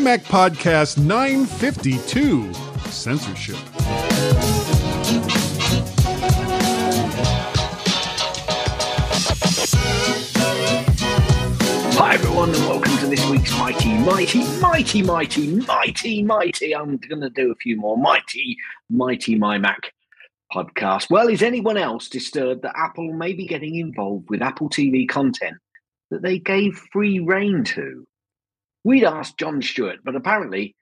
My Mac Podcast 952 Censorship. Hi everyone, and welcome to this week's mighty, mighty, mighty, mighty, mighty, mighty. I'm going to do a few more mighty, mighty My Mac podcast. Well, is anyone else disturbed that Apple may be getting involved with Apple TV content that they gave free reign to? We'd asked Jon Stewart, but apparently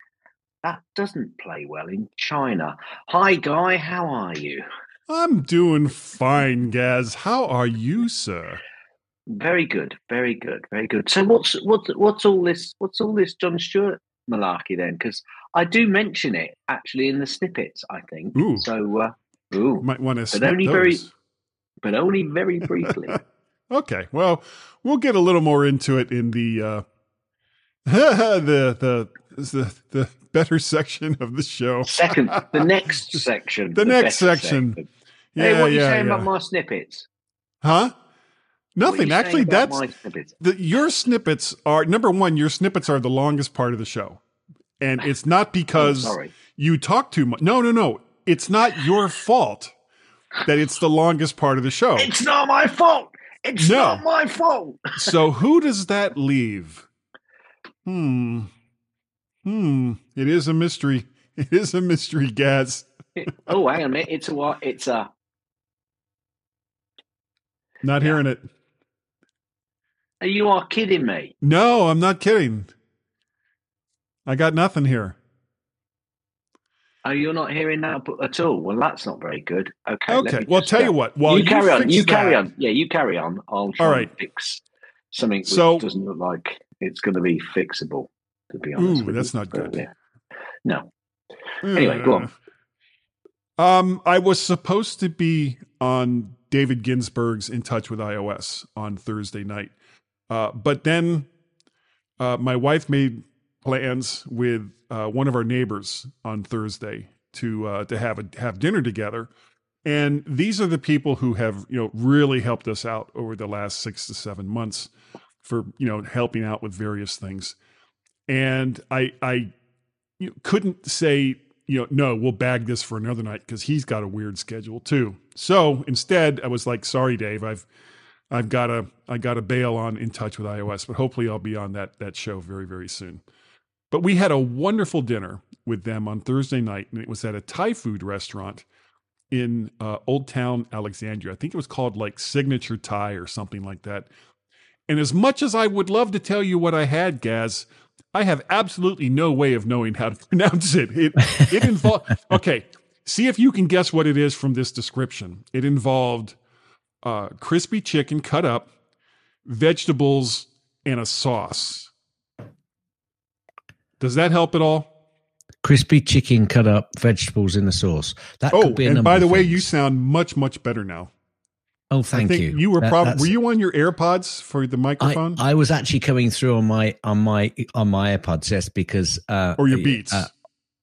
that doesn't play well in China. Hi, Guy, how are you? I'm doing fine, Gaz. How are you, sir? Very good, very good, very good. So what's what's what's all this? What's all this Jon Stewart malarkey then? Because I do mention it actually in the snippets. I think Ooh. so. Uh, ooh, Might want to but only those. very, but only very briefly. okay, well, we'll get a little more into it in the uh, the the the the better section of the show. Second, the next section. The next section. section. Yeah, hey, what are you yeah, saying yeah. about my snippets? Huh? Nothing. Actually, that's snippets. the, your snippets are number one. Your snippets are the longest part of the show, and it's not because you talk too much. No, no, no. It's not your fault that it's the longest part of the show. It's not my fault. It's No. not my fault. so who does that leave? Hmm. Hmm. It is a mystery. It is a mystery, Gaz. oh, hang on a minute. It's a what? It's a. Not Yeah. hearing it. You are kidding me. No, I'm not kidding. I got nothing here. Oh, you're not hearing that at all. Well, that's not very good. Okay. Okay. Well, tell uh, you what. While you carry on. You carry that- on. Yeah, you carry on. I'll try All and fix something which So- doesn't look like it's going to be fixable. To be honest, Ooh, that's you. not good. yeah. No. Anyway, go on. Um, I was supposed to be on David Ginsburg's In Touch with iOS on Thursday night, uh, but then uh, my wife made plans with uh, one of our neighbors on Thursday to uh, to have a have dinner together, and these are the people who have you know really helped us out over the last six to seven months for you know helping out with various things, and I I you know, couldn't say you know, no, we'll bag this for another night because he's got a weird schedule too. So instead, I was like, sorry, Dave, I've I've got to I got to bail on in touch with iOS, but hopefully I'll be on that that show very very soon. But we had a wonderful dinner with them on Thursday night, and it was at a Thai food restaurant in uh, Old Town Alexandria. I think it was called like Signature Thai or something like that. And as much as I would love to tell you what I had, Gaz, I have absolutely no way of knowing how to pronounce it. It it involved okay. See if you can guess what it is from this description. It involved uh, crispy chicken cut up, vegetables, and a sauce. Does that help at all? Crispy chicken cut up, vegetables in the sauce. That Oh, could be a and by the way, things. you sound much much better now. Oh, thank I think you. You were That- probably were you on your AirPods for the microphone I was actually coming through on my on my on my AirPods, yes, because uh, or your Beats? Uh,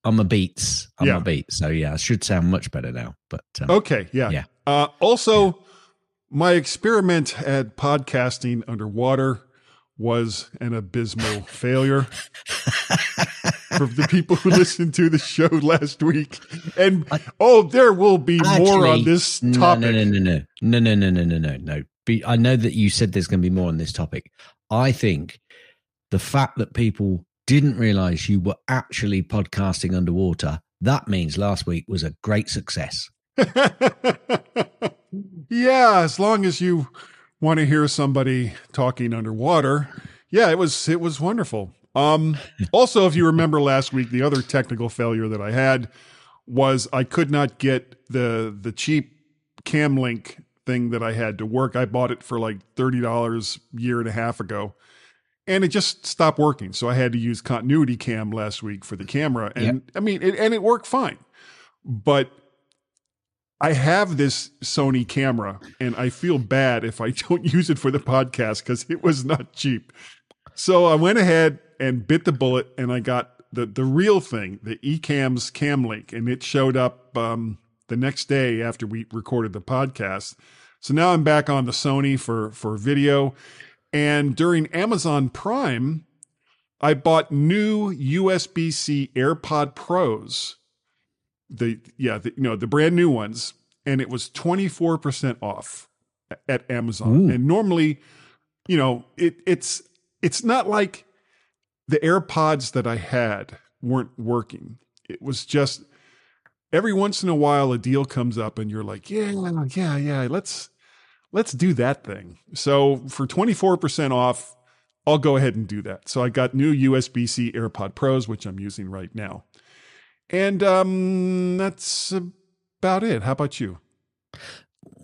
on my beats, on Yeah. my beats. So yeah, I should sound much better now. But um, Okay, yeah. Yeah. Uh, also, my experiment at podcasting underwater was an abysmal failure. For the people who listened to the show last week, and oh, there will be more on Actually, this no, topic. no, no, no, no, no, no, no, no, no, no. Be, I know that you said there's going to be more on this topic. I think the fact that people didn't realize you were actually podcasting underwater that means last week was a great success. yeah, as long as you want to hear somebody talking underwater, yeah, it was it was wonderful. Um, also, if you remember last week, the other technical failure that I had was I could not get the the cheap Cam Link thing that I had to work. I bought it for like thirty dollars year and a half ago, and it just stopped working. So I had to use Continuity Cam last week for the camera, and I mean, it, and it worked fine, but I have this Sony camera and I feel bad if I don't use it for the podcast because it was not cheap. So I went ahead and bit the bullet and I got the, the real thing, the Ecams Cam Link, and it showed up um, the next day after we recorded the podcast. So now I'm back on the Sony for, for video. And during Amazon Prime, I bought new USB C AirPod Pros. The yeah, the, you know the brand new ones, and it was twenty four percent off at Amazon. Ooh. And normally, you know, it it's it's not like the AirPods that I had weren't working. It was just every once in a while a deal comes up and you're like, yeah, yeah, yeah, let's let's do that thing. So for 24% off, I'll go ahead and do that. So I got new USB-C AirPod Pros, which I'm using right now. And um that's about it. How about you?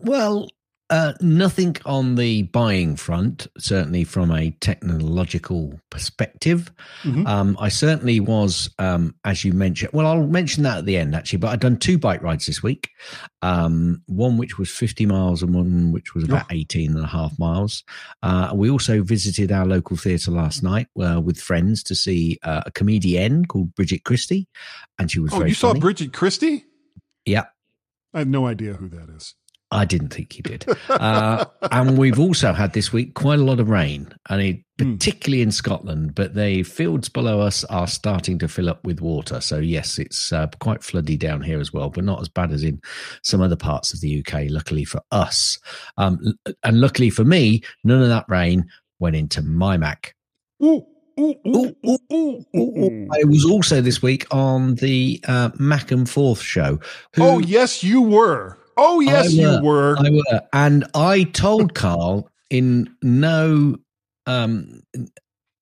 Well, uh, nothing on the buying front, certainly from a technological perspective. Mhm. Um, I certainly was, um, as you mentioned, well, I'll mention that at the end actually, but I've done two bike rides this week. Um, one which was 50 miles and one which was about Oh. 18 and a half miles. Uh, we also visited our local theatre last night uh, with friends to see uh, a comedienne called Bridget Christie. And she was Oh, very you saw. Bridget Christie? Yeah. I have no idea who that is. I didn't think you did. Uh, and we've also had this week quite a lot of rain, and it, Hmm. particularly in Scotland. But the fields below us are starting to fill up with water. So yes, it's uh, quite floody down here as well, but not as bad as in some other parts of the UK. Luckily for us, um, and luckily for me, none of that rain went into my Mac. Ooh, ooh, ooh, Ooh, ooh, ooh, ooh, ooh. I was also this week on the uh, Mac and Forth show. who- Oh, yes, you were. Oh, yes, I you were. I were, and I told Carl in no um,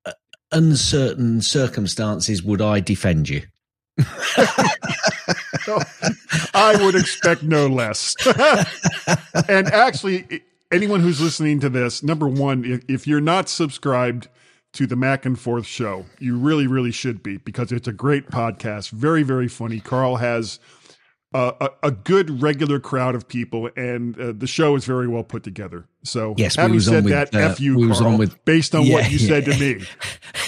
uh, uncertain circumstances would I defend you. I would expect no less. and actually, anyone who's listening to this, number one, if, if you're not subscribed to the Mac and Forth show, you really, really should be because it's a great podcast. Very, very funny. Carl has uh, a, a good regular crowd of people, and uh, the show is very well put together. So, Yes, we having on said with, that, uh, F you, we Carl, on with- based on Yeah, what you said to me.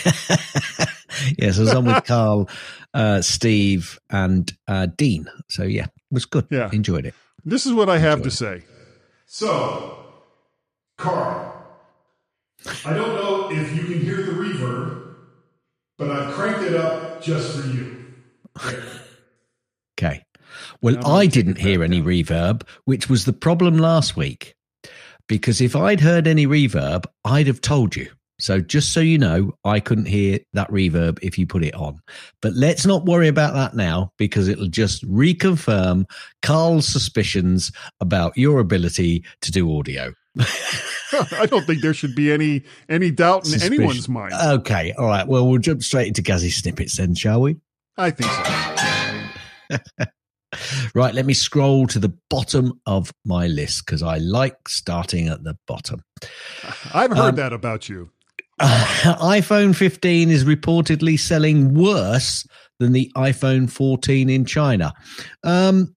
yes, I was on with Carl, uh, Steve, and uh, Dean. So yeah, it was good. Yeah. enjoyed it. This is what I have to say. So, Carl, I don't know if you can hear the reverb, but I've cranked it up just for you. Well, I'm I didn't hear any reverb, which was the problem last week. Because if I'd heard any reverb, I'd have told you. So just so you know, I couldn't hear that reverb if you put it on. But let's not worry about that now because it'll just reconfirm Carl's suspicions about your ability to do audio. I don't think there should be any any doubt in Suspicion. anyone's mind. Okay. All right. Well, we'll jump straight into Gazzy snippets then, shall we? I think so. Right, let me scroll to the bottom of my list because I like starting at the bottom. I've heard Um, that about you. iPhone 15 is reportedly selling worse than the iPhone 14 in China. Um,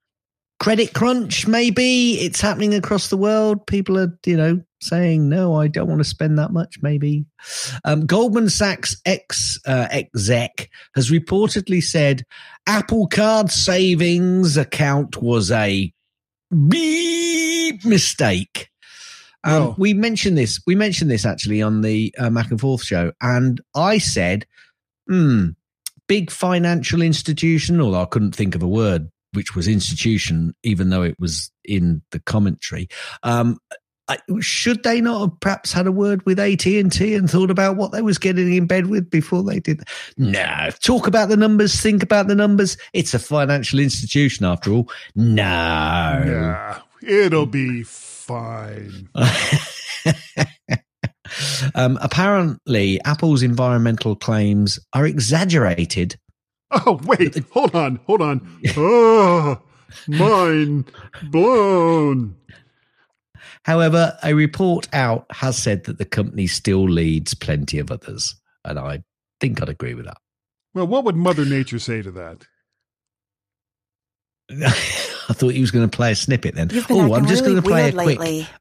credit crunch, maybe it's happening across the world. People are, you know, saying, no, I don't want to spend that much, maybe. Um, Goldman Sachs ex uh, exec has reportedly said Apple Card savings account was a beep mistake. Um, Oh. We mentioned this. We mentioned this actually on the uh, Mac and Forth show, and I said, "Hmm, big financial institution." Although I couldn't think of a word which was institution, even though it was in the commentary. Um, should they not have perhaps had a word with AT and T and thought about what they was getting in bed with before they did? No, talk about the numbers, think about the numbers. It's a financial institution after all. No. Yeah, it'll be fine. um, apparently, Apple's environmental claims are exaggerated. Oh wait, hold on, hold on. Oh, mind blown. However, a report out has said that the company still leads plenty of others. And I think I'd agree with that. Well, what would Mother Nature say to that? I thought he was going to play a snippet then. Oh, I'm just really going to play a quick. lately.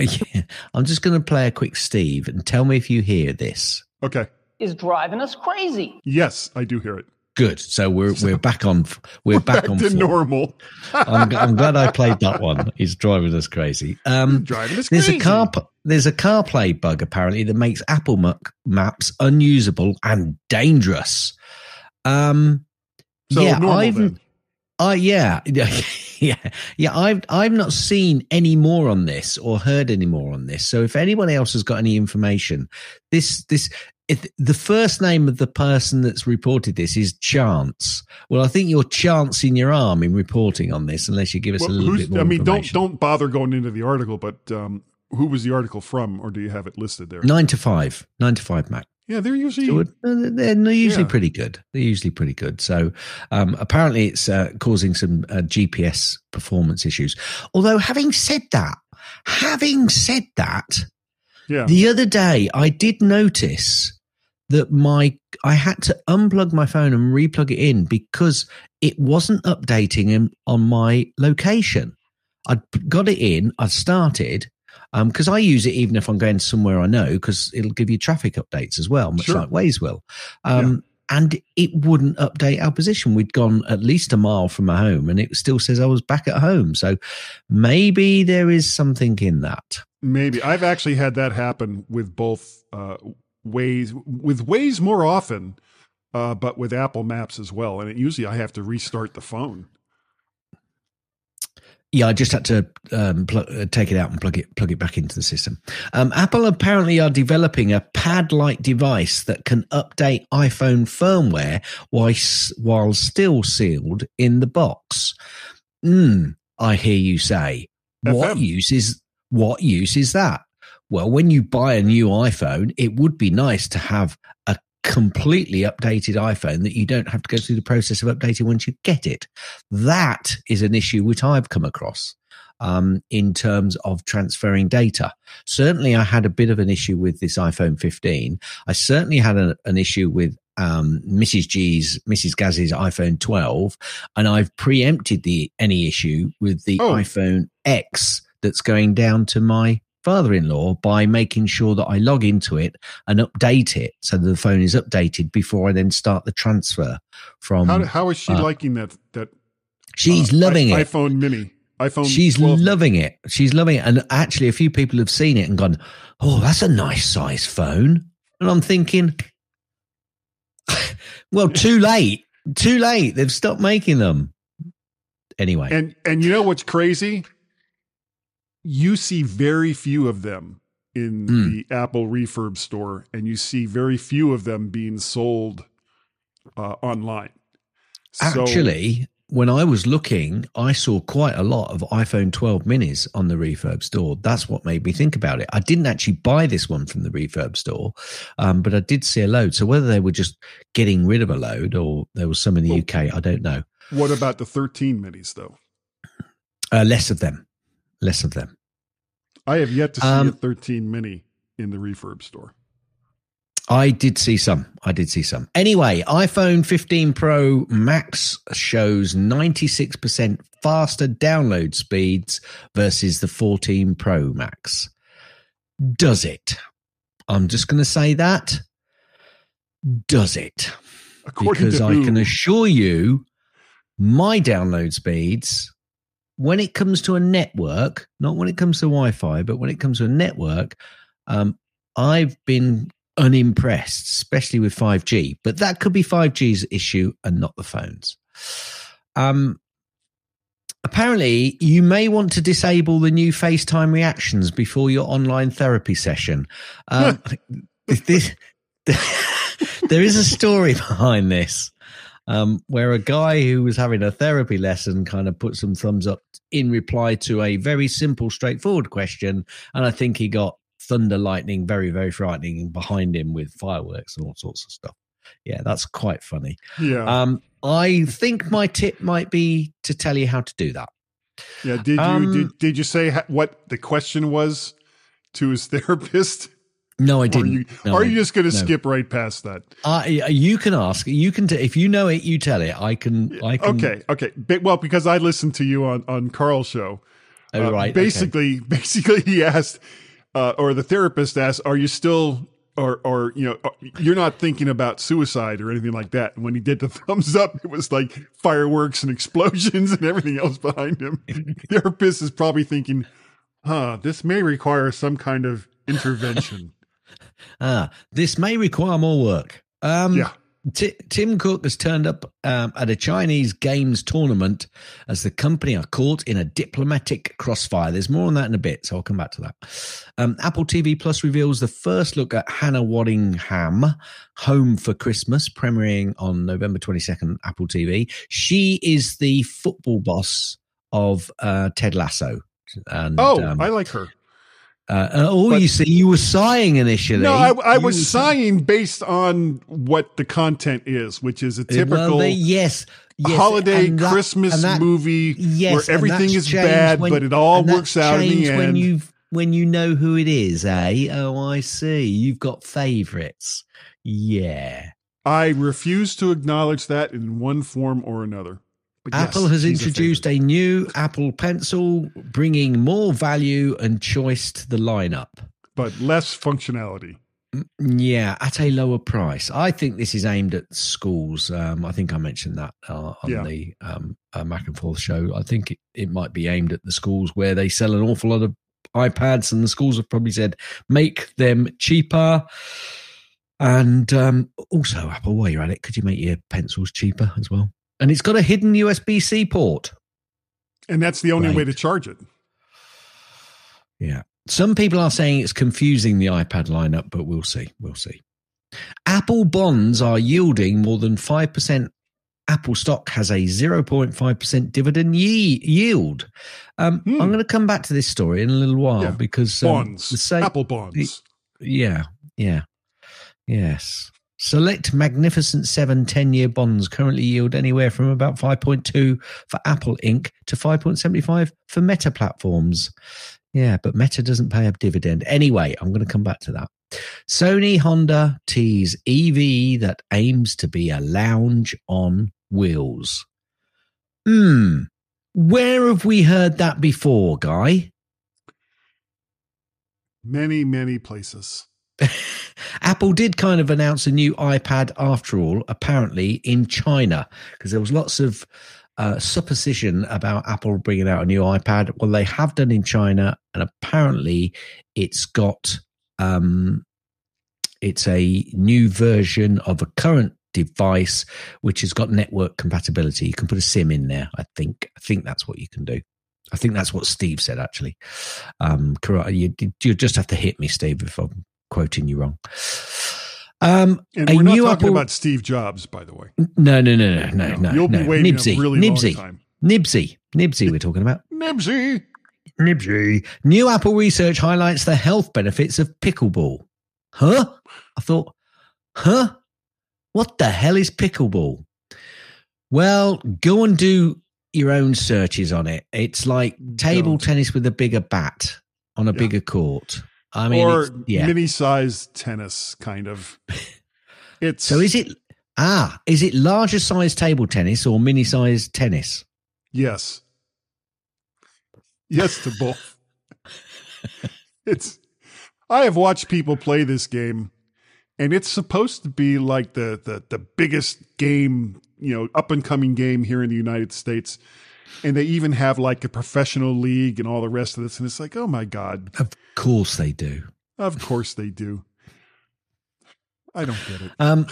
Yeah, I'm just going to play a quick Steve and tell me if you hear this. Okay. is driving us crazy. Yes, I do hear it. Good. So we're we're back on we're back, Back on to normal. I'm, I'm glad I played that one. It's driving us crazy. Um, Driving us there's crazy. a car there's a CarPlay bug apparently that makes Apple Maps unusable and dangerous. Um, So yeah, normal I've then. I yeah, yeah, yeah. I've I've not seen any more on this or heard any more on this. So if anyone else has got any information, this this if the first name of the person that's reported this is Chance. Well, I think you're chancing your arm in reporting on this, unless you give us Well, a little bit more I mean, don't don't bother going into the article, but um, who was the article from, or do you have it listed there? Nine to five, nine to five, Mac. Yeah, they're usually So, uh, they're they're usually Yeah. pretty good. They're usually pretty good. So um, apparently, it's uh, causing some uh, GPS performance issues. Although, having said that, having said that, yeah. the other day I did notice that my I had to unplug my phone and replug it in because it wasn't updating on my location. I'd got it in, I'd started, because I use it even if I'm going somewhere I know, because it'll give you traffic updates as well, much Sure. like Waze will. Um, And it wouldn't update our position. We'd gone at least a mile from my home, and it still says I was back at home. So maybe there is something in that. Maybe I've actually had that happen with both uh, Waze, with Waze more often, uh, but with Apple Maps as well. And it, usually I have to restart the phone. Yeah, I just had to um, pl- uh, take it out and plug it plug it back into the system. Um, Apple apparently are developing a pad-like device that can update iPhone firmware while while still sealed in the box. Mm, I hear you say. What FM. use is what use is that? Well, when you buy a new iPhone, it would be nice to have a completely updated iPhone that you don't have to go through the process of updating once you get it. That is an issue which I've come across um, in terms of transferring data. Certainly, I had a bit of an issue with this iPhone 15. I certainly had a, an issue with um, Mrs. G's, Mrs. Gaz's iPhone 12, and I've preempted the any issue with the Oh. iPhone X that's going down to my father-in-law by making sure that I log into it and update it so that the phone is updated before I then start the transfer from. How, how is she uh, liking that? That she's uh, loving i- it. iPhone Mini, iPhone. She's 12. loving it. She's loving it. And actually, a few people have seen it and gone, "Oh, that's a nice size phone." And I'm thinking, well, too late. Too late. They've stopped making them. Anyway, And and you know what's crazy? You see very few of them in Mm. the Apple refurb store, and you see very few of them being sold uh, online. So- actually, when I was looking, I saw quite a lot of iPhone 12 minis on the refurb store. That's what made me think about it. I didn't actually buy this one from the refurb store, um, but I did see a load. So whether they were just getting rid of a load or there was some in the Well- UK, I don't know. what about the 13 minis though? Uh, less of them. Less of them. I have yet to see Um, a 13 mini in the refurb store. I did see some. I did see some. Anyway, iPhone 15 Pro Max shows 96% faster download speeds versus the 14 Pro Max. Does it? I'm just going to say that. Does it? According because I who? can assure you, my download speeds, when it comes to a network, not when it comes to Wi Fi, but when it comes to a network, um, I've been unimpressed, especially with 5G. But that could be 5G's issue and not the phones. Um, apparently, you may want to disable the new FaceTime reactions before your online therapy session. Um, this, there is a story behind this um, where a guy who was having a therapy lesson kind of put some thumbs up in reply to a very simple, straightforward question. And I think he got thunder, lightning, very, very frightening behind him with fireworks and all sorts of stuff. Yeah, that's quite funny. yeah, Um, I think my tip might be to tell you how to do that. yeah. Did you um, did, did you say what the question was to his therapist? No, I Or are didn't. you, No, are you just going to no. skip right past that? I, you can ask. You can. T- if you know it, you tell it. I can. I can. Okay, okay. Well, because I listened to you on on Carl's show. Oh, Uh, right. okay. Basically, basically, he asked, uh, or the therapist asked, "Are you still or or you know uh, you're not thinking about suicide or anything like that. And when he did the thumbs up, it was like fireworks and explosions and everything else behind him. Therapist is probably thinking, "Huh, this may require some kind of intervention." Ah, this may require more work. Um, yeah. T- Tim Cook has turned up um, at a Chinese games tournament as the company are caught in a diplomatic crossfire. There's more on that in a bit, so I'll come back to that. Um, Apple TV Plus reveals the first look at Hannah Waddingham, Home for Christmas, premiering on November 22nd, Apple TV. She is the football boss of uh, Ted Lasso. And, oh, um, I like her. Uh, uh, oh, but, you see, you were sighing initially. No, I, I was sighing based on what the content is, which is a typical well, they, yes, yes, holiday that, Christmas that, movie yes, where everything is bad, when, but it all works out in the end. When you when you know who it is, eh? Oh, I see. You've got favorites. Yeah. I refuse to acknowledge that in one form or another. But Apple yes, has introduced a, a, new Apple Pencil, bringing more value and choice to the lineup, but less functionality. Mm, yeah, at a lower price. I think this is aimed at schools. Um, I think I mentioned that uh, on yeah. the um, uh, Mac and Forth show. I think it, it might be aimed at the schools where they sell an awful lot of iPads, and the schools have probably said make them cheaper. And um, also, Apple, while you're at it, could you make your pencils cheaper as well? And it's got a hidden USB C port. And that's the only right. way to charge it. Yeah. Some people are saying it's confusing the iPad lineup, but we'll see. We'll see. Apple bonds are yielding more than 5%. Apple stock has a 0.5% dividend ye- yield. Um, hmm. I'm going to come back to this story in a little while yeah. because um, bonds, Apple bonds. Yeah, yeah, yes. Select Magnificent 7 10 year bonds currently yield anywhere from about 5.2 for Apple Inc. to 5.75 for Meta platforms. Yeah, but Meta doesn't pay a dividend. Anyway, I'm going to come back to that. Sony Honda tease EV that aims to be a lounge on wheels. Hmm. Where have we heard that before, Guy? Many, many places. Apple did kind of announce a new iPad after all, apparently in China, because there was lots of uh, supposition about Apple bringing out a new iPad. Well, they have done in China, and apparently it's got um, it's a new version of a current device which has got network compatibility. You can put a SIM in there. I think. I think that's what you can do. I think that's what Steve said. Actually, um, you, you just have to hit me, Steve, if I'm quoting you wrong. Um, and we're not talking Apple... about Steve Jobs, by the way. No, no, no, no, no, no. You'll no. be waiting Nibsy, a really Nibsy, long time. Nibsy, Nibsy. We're talking about Nibsy. Nibsy. New Apple research highlights the health benefits of pickleball. Huh? I thought, huh? What the hell is pickleball? Well, go and do your own searches on it. It's like table tennis with a bigger bat on a yeah. bigger court. I mean, or yeah. mini-sized tennis, kind of. It's so. Is it ah? Is it larger size table tennis or mini-sized tennis? Yes. Yes to both. it's. I have watched people play this game, and it's supposed to be like the the the biggest game, you know, up and coming game here in the United States and they even have like a professional league and all the rest of this. And it's like, oh my God. Of course they do. Of course they do. I don't get it. Um,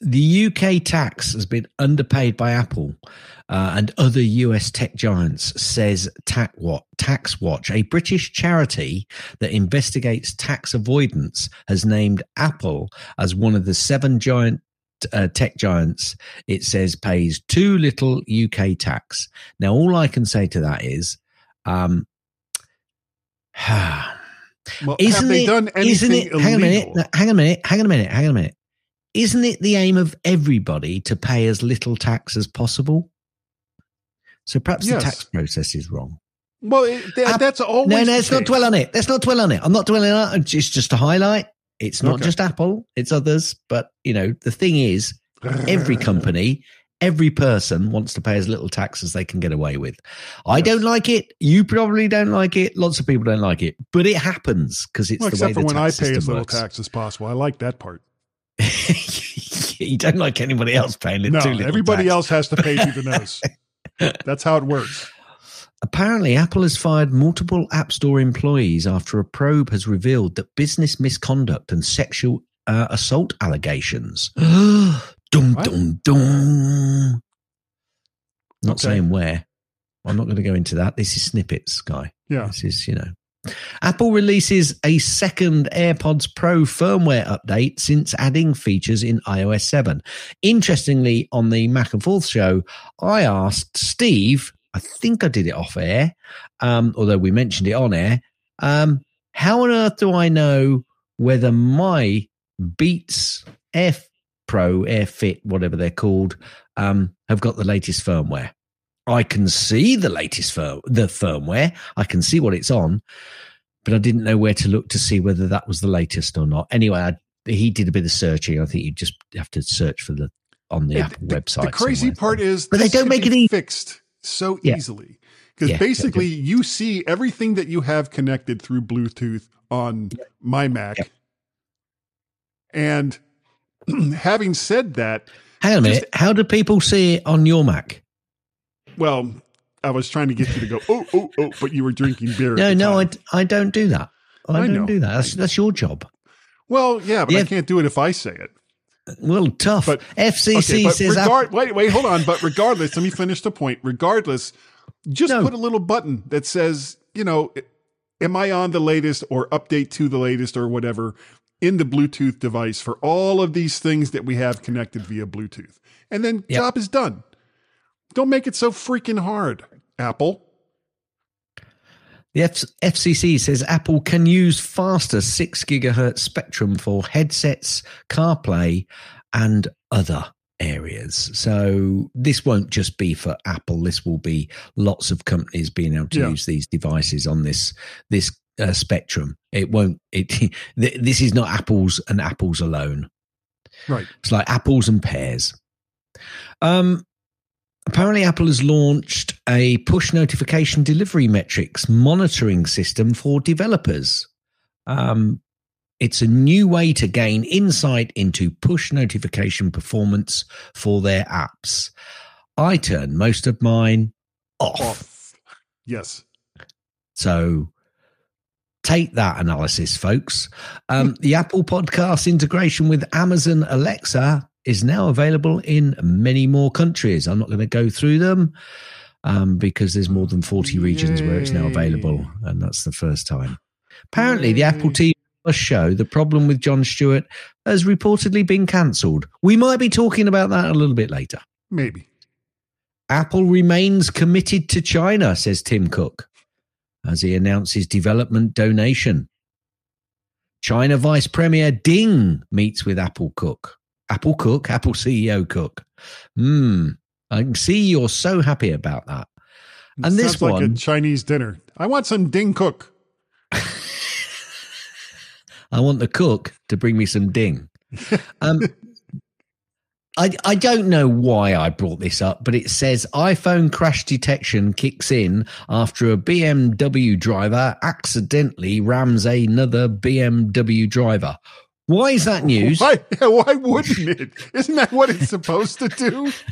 the UK tax has been underpaid by Apple uh, and other US tech giants, says Tax Watch, a British charity that investigates tax avoidance, has named Apple as one of the seven giant uh, tech giants, it says pays too little UK tax. Now, all I can say to that is, um, well, isn't it, done anything it, Hang a minute, hang a minute, hang on a minute, hang on a minute. Isn't it the aim of everybody to pay as little tax as possible? So perhaps yes. the tax process is wrong. Well, it, that, that's always no, no. Let's not dwell on it. Let's not dwell on it. I'm not dwelling on it. It's just a highlight. It's not okay. just Apple, it's others. But, you know, the thing is, every company, every person wants to pay as little tax as they can get away with. I Yes. don't like it. You probably don't like it. Lots of people don't like it, but it happens because it's Well, the way except for the when I pay as little works. tax as possible. I like that part. you don't like anybody else paying it No, too little. everybody tax. else has to pay through the nose. That's how it works. Apparently, Apple has fired multiple App Store employees after a probe has revealed that business misconduct and sexual uh, assault allegations. dum dum dum. Not Okay. saying where. I'm not going to go into that. This is snippets, guy. Yeah. This is, you know. Apple releases a second AirPods Pro firmware update since adding features in iOS 7. Interestingly, on the Mac and Forth show, I asked Steve, I think I did it off air, um, although we mentioned it on air, um, how on earth do I know whether my Beats Air Pro, Air Fit, whatever they're called, um, have got the latest firmware? I can see the latest fir- the firmware. I can see what it's on, but I didn't know where to look to see whether that was the latest or not. Anyway, I, he did a bit of searching. I think you just have to search for the on the It- Apple the, website. the crazy somewhere. part is, But they don't make it easy. fixed so Yeah. easily because Yeah, basically you see everything that you have connected through Bluetooth on my Mac, and having said that, Hang on a just- minute. How do people see it on your Mac? well, I was trying to get you to go oh oh oh, but you were drinking beer. No, no, I. I don't do that. I, I don't know. do that. That's, that's your job. well, yeah, but Yeah. I can't do it if I say it. Well, tough. But- FCC Okay, but says regard, wait, wait, hold on. But regardless, let me finish the point. Regardless, just No. put a little button that says, you know, am I on the latest or update to the latest or whatever in the Bluetooth device for all of these things that we have connected via Bluetooth. And then Yep. job is done. Don't make it so freaking hard, Apple. The F- FCC says Apple can use faster 6 gigahertz spectrum for headsets, CarPlay, and other areas. So this won't just be for Apple. This will be lots of companies being able to Yeah. use these devices on this this uh, spectrum. It won't. It this is not apples and apples alone. Right. It's like apples and pears. Um, apparently, Apple has launched a push notification delivery metrics monitoring system for developers. Um, it's a new way to gain insight into push notification performance for their apps. I turn most of mine off. Off. Yes. So take that analysis, folks. Um, the Apple Podcast integration with Amazon Alexa is now available in many more countries. I'm not going to go through them um, because there's more than 40 regions where it's now available, and that's the first time. Apparently, the Apple TV Plus show, The Problem with Jon Stewart, has reportedly been cancelled. We might be talking about that a little bit later. Maybe. Apple remains committed to China, says Tim Cook, as he announces development donation. China Vice Premier Ding meets with Apple Cook. Apple Cook, Apple CEO Cook. Hmm. I can see you're so happy about that. It And this sounds like a one- Chinese dinner. I want some ding cook. I want the cook to bring me some ding. Um, I, I don't know why I brought this up, but it says iPhone crash detection kicks in after a BMW driver accidentally rams another BMW driver. Why is that news? Why, why wouldn't it? Isn't that what it's supposed to do?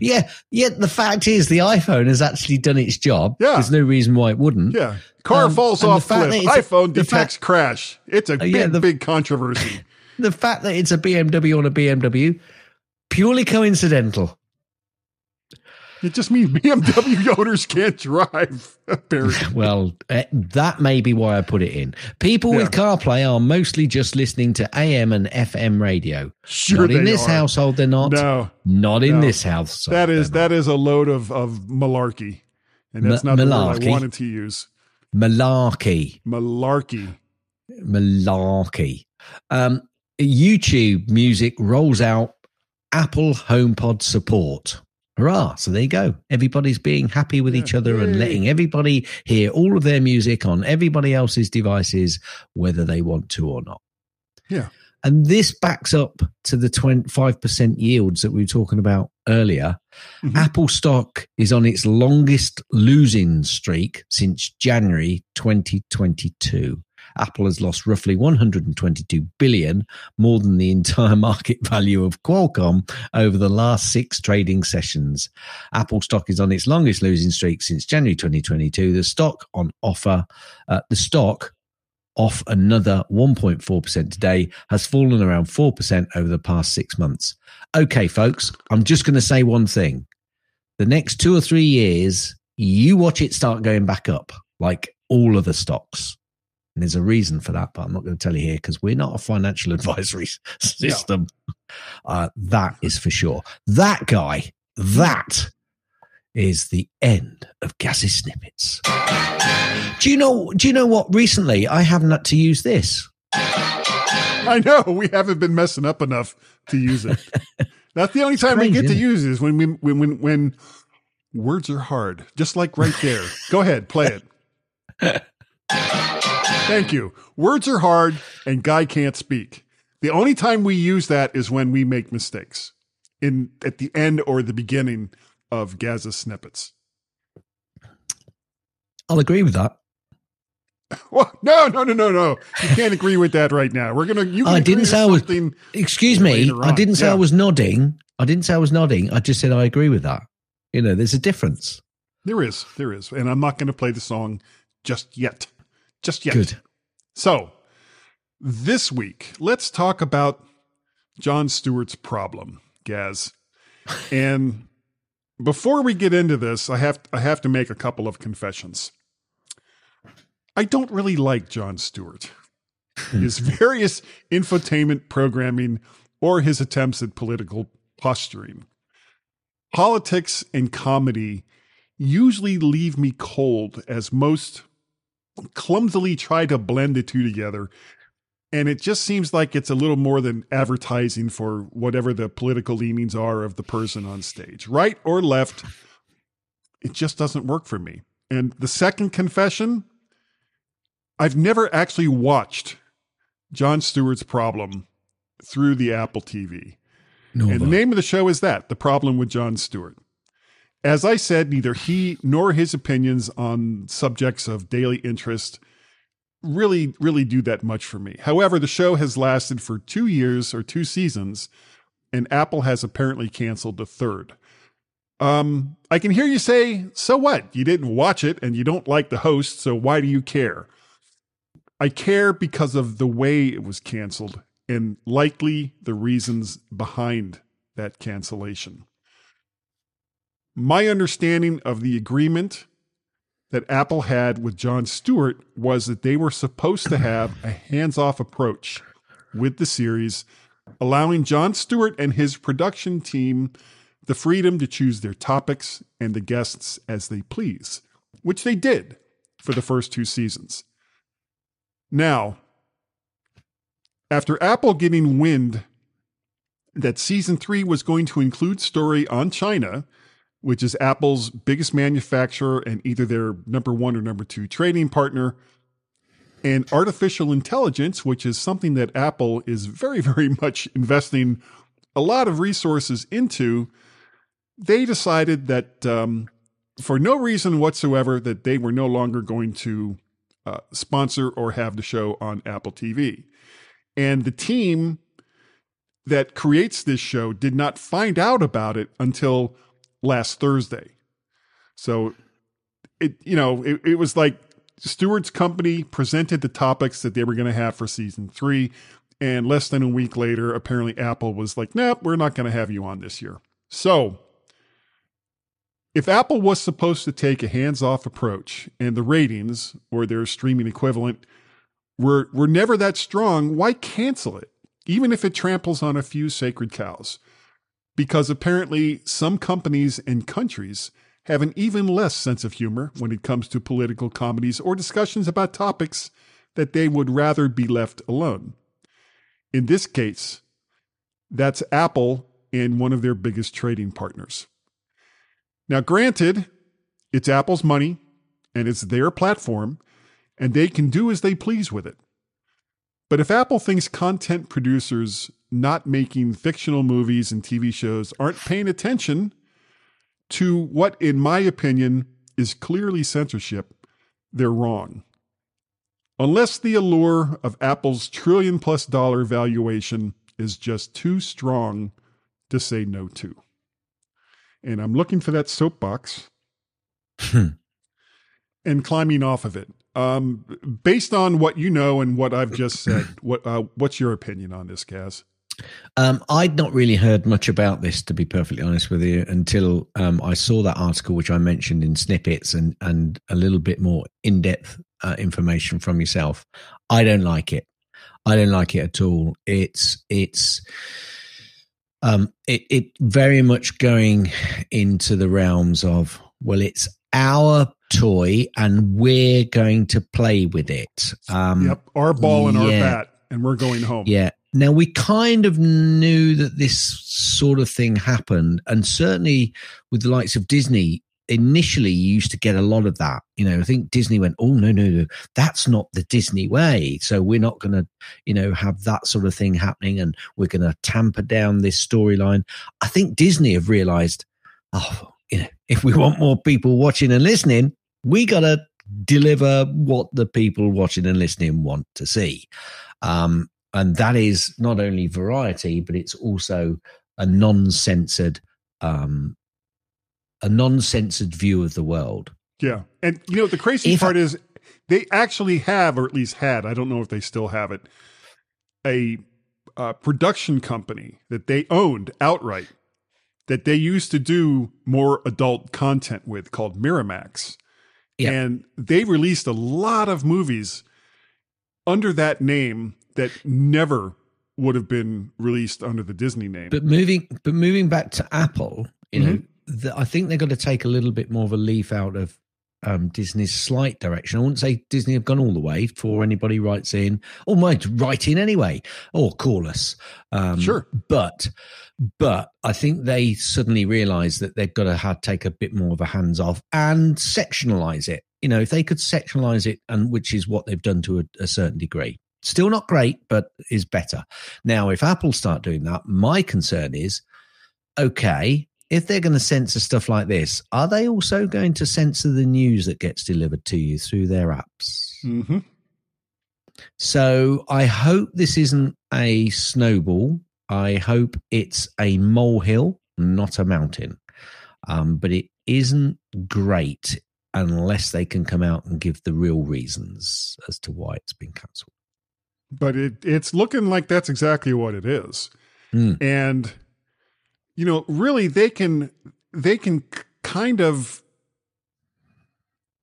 Yeah, yet the fact is the iPhone has actually done its job. Yeah. There's no reason why it wouldn't. Yeah. Car Um, falls off cliff. iPhone detects fact- crash. It's a Uh, big, yeah, the- big controversy. The fact that it's a BMW on a BMW, purely coincidental. It just means BMW owners can't drive. Apparently. Well, uh, that may be why I put it in. People with CarPlay are mostly just listening to AM and FM radio. Sure, not in this are. household, they're not. No, Not in no. this house. that is that is a load of of malarkey, and that's Ma- not the word? I wanted to use. malarkey. Malarkey. Malarkey. Um, YouTube Music rolls out Apple HomePod support. Hurrah. So there you go. Everybody's being happy with each other and letting everybody hear all of their music on everybody else's devices, whether they want to or not. Yeah. And this backs up to the 25% yields that we were talking about earlier, Mhm. Apple stock is on its longest losing streak since January 2022. Apple has lost roughly 122 billion, more than the entire market value of Qualcomm over the last six trading sessions. Apple stock is on its longest losing streak since January 2022. The stock on offer, uh, the stock off another 1.4% today has fallen around 4% over the past six months. Okay, folks, I'm just going to say one thing. The next two or three years, you watch it start going back up like all of the stocks. And there's a reason for that, but I'm not going to tell you here because we're not a financial advisory system. Uh, that is for sure. That guy, that is the end of Gazzy snippets. Do you know? Do you know what? Recently, I haven't had to use this. I know we haven't been messing up enough to use it. That's the only time we get to use it is when we when when when words are hard. Just like right there. Go ahead, play it. Thank you. Words are hard and guy can't speak. The only time we use that is when we make mistakes in at the end or the beginning of Gaza snippets. I'll agree with that. Well, no, no, no, no, no. You can't agree with that right now. We're gonna. You I didn't say I was- Excuse me. I didn't say yeah. I was nodding. I didn't say I was nodding. I just said I agree with that. You know, there's a difference. There is, there is, and I'm not going to play the song just yet, just yet. Good. So, this week, let's talk about Jon Stewart's problem, Gaz. And before we get into this, I have I have to make a couple of confessions. I don't really like Jon Stewart. His various infotainment programming or his attempts at political posturing. Politics and comedy usually leave me cold as most clumsily try to blend the two together. And it just seems like it's a little more than advertising for whatever the political leanings are of the person on stage, right or left. It just doesn't work for me. And the second confession I've never actually watched Jon Stewart's problem through the Apple TV. No, And the name of the show is that The Problem with Jon Stewart. As I said, neither he nor his opinions on subjects of daily interest really, really do that much for me. However, the show has lasted for two years or two seasons, and Apple has apparently canceled the third. Um, I can hear you say, so what? You didn't watch it and you don't like the host, so why do you care? I care because of the way it was canceled and likely the reasons behind that cancellation. My understanding of the agreement that Apple had with Jon Stewart was that they were supposed to have a hands off approach with the series, allowing Jon Stewart and his production team the freedom to choose their topics and the guests as they please, which they did for the first two seasons. Now, after Apple getting wind that season three was going to include story on China, which is Apple's biggest manufacturer and either their number one or number two trading partner, and artificial intelligence, which is something that Apple is very, very much investing a lot of resources into, they decided that um, for no reason whatsoever that they were no longer going to uh, sponsor or have the show on Apple TV. And the team that creates this show did not find out about it until last Thursday. So it, you know, it, it was like Stewart's company presented the topics that they were going to have for season three. And less than a week later, apparently Apple was like, nope, we're not going to have you on this year. So if Apple was supposed to take a hands off approach and the ratings or their streaming equivalent were, were never that strong, why cancel it? Even if it tramples on a few sacred cows. Because apparently some companies and countries have an even less sense of humor when it comes to political comedies or discussions about topics that they would rather be left alone. In this case, that's Apple and one of their biggest trading partners. Now, granted, it's Apple's money and it's their platform, and they can do as they please with it. But if Apple thinks content producers not making fictional movies and TV shows aren't paying attention to what, in my opinion, is clearly censorship, they're wrong. Unless the allure of Apple's trillion plus dollar valuation is just too strong to say no to. And I'm looking for that soapbox and climbing off of it. Um, based on what you know and what I've just said, what uh, what's your opinion on this, Gaz? Um, I'd not really heard much about this, to be perfectly honest with you, until um, I saw that article, which I mentioned in snippets and and a little bit more in depth uh, information from yourself. I don't like it. I don't like it at all. It's it's um, it it very much going into the realms of well, it's our toy and we're going to play with it. Um, yep, our ball and yeah, our bat, and we're going home. Yeah. Now we kind of knew that this sort of thing happened, and certainly with the likes of Disney, initially you used to get a lot of that. You know, I think Disney went, "Oh no, no, no, that's not the Disney way." So we're not going to, you know, have that sort of thing happening, and we're going to tamper down this storyline. I think Disney have realised, oh, you know, if we want more people watching and listening, we got to deliver what the people watching and listening want to see. Um, and that is not only variety, but it's also a non-censored, um, a non-censored view of the world. Yeah, and you know the crazy if part I, is they actually have, or at least had, I don't know if they still have it, a uh, production company that they owned outright that they used to do more adult content with called Miramax. Yeah. And they released a lot of movies under that name that never would have been released under the Disney name. But moving but moving back to Apple, you mm-hmm. know, the, I think they're going to take a little bit more of a leaf out of um, Disney's slight direction. I wouldn't say Disney have gone all the way for anybody writes in or might write in anyway or call us. Um, sure. But, but I think they suddenly realize that they've got to have, take a bit more of a hands off and sectionalize it. You know, if they could sectionalize it, and which is what they've done to a, a certain degree, still not great, but is better. Now, if Apple start doing that, my concern is, okay, if they're going to censor stuff like this, are they also going to censor the news that gets delivered to you through their apps? Mm-hmm. So I hope this isn't a snowball. I hope it's a molehill, not a mountain. Um, but it isn't great unless they can come out and give the real reasons as to why it's been cancelled. But it, it's looking like that's exactly what it is. Mm. And you know, really they can they can kind of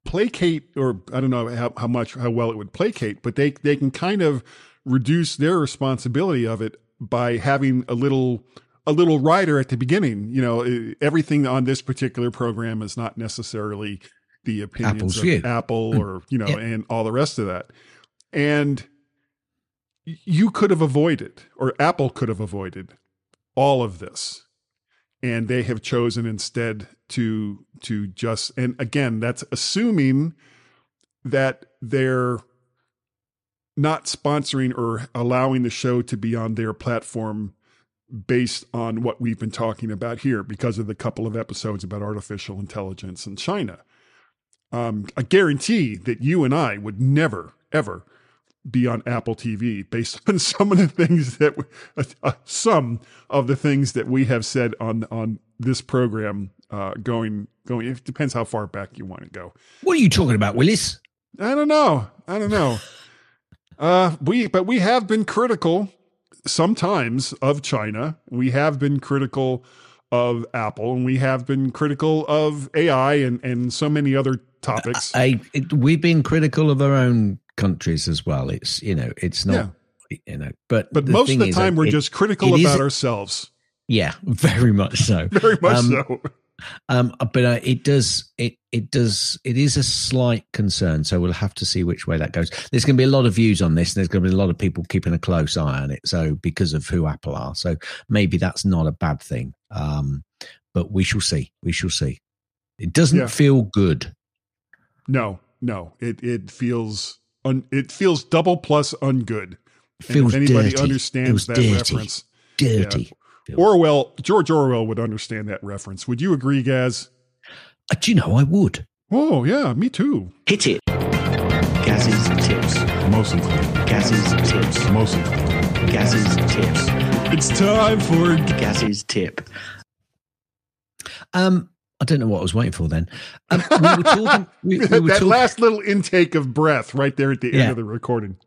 placate or I don't know how, how much how well it would placate, but they they can kind of reduce their responsibility of it by having a little a little rider at the beginning. You know, everything on this particular program is not necessarily the opinions Apple's of. Apple mm. or you know, yeah. and all the rest of that. And you could have avoided, or Apple could have avoided all of this and they have chosen instead to to just and again that's assuming that they're not sponsoring or allowing the show to be on their platform based on what we've been talking about here because of the couple of episodes about artificial intelligence in China. Um, I guarantee that you and I would never, ever be on Apple TV based on some of the things that uh, uh, some of the things that we have said on on this program uh, going going it depends how far back you want to go. What are you talking about, Willis? I don't know. I don't know. uh we but we have been critical sometimes of China. We have been critical of Apple and we have been critical of AI and and so many other topics. I, it, we've been critical of our own countries as well. It's you know, it's not yeah. you know, but but most of the time we're it, just critical about is, ourselves. Yeah, very much so. very much um, so. Um, but uh, it does it it does it is a slight concern. So we'll have to see which way that goes. There's going to be a lot of views on this. And there's going to be a lot of people keeping a close eye on it. So because of who Apple are, so maybe that's not a bad thing. Um, but we shall see. We shall see. It doesn't yeah. feel good. No, no. It it feels un, it feels double plus ungood. Feels and if anybody dirty. understands that dirty. reference, dirty. Yeah. Orwell, George Orwell would understand that reference. Would you agree, Gaz? Uh, do you know I would? Oh yeah, me too. Hit it. Gaz's tips. Mostly. Gaz's tips. Mostly. Gaz's tips. It's time for Gaz's tip. Um, I don't know what I was waiting for then. Um, we were talking. We, we were that talking, last little intake of breath right there at the end of the recording.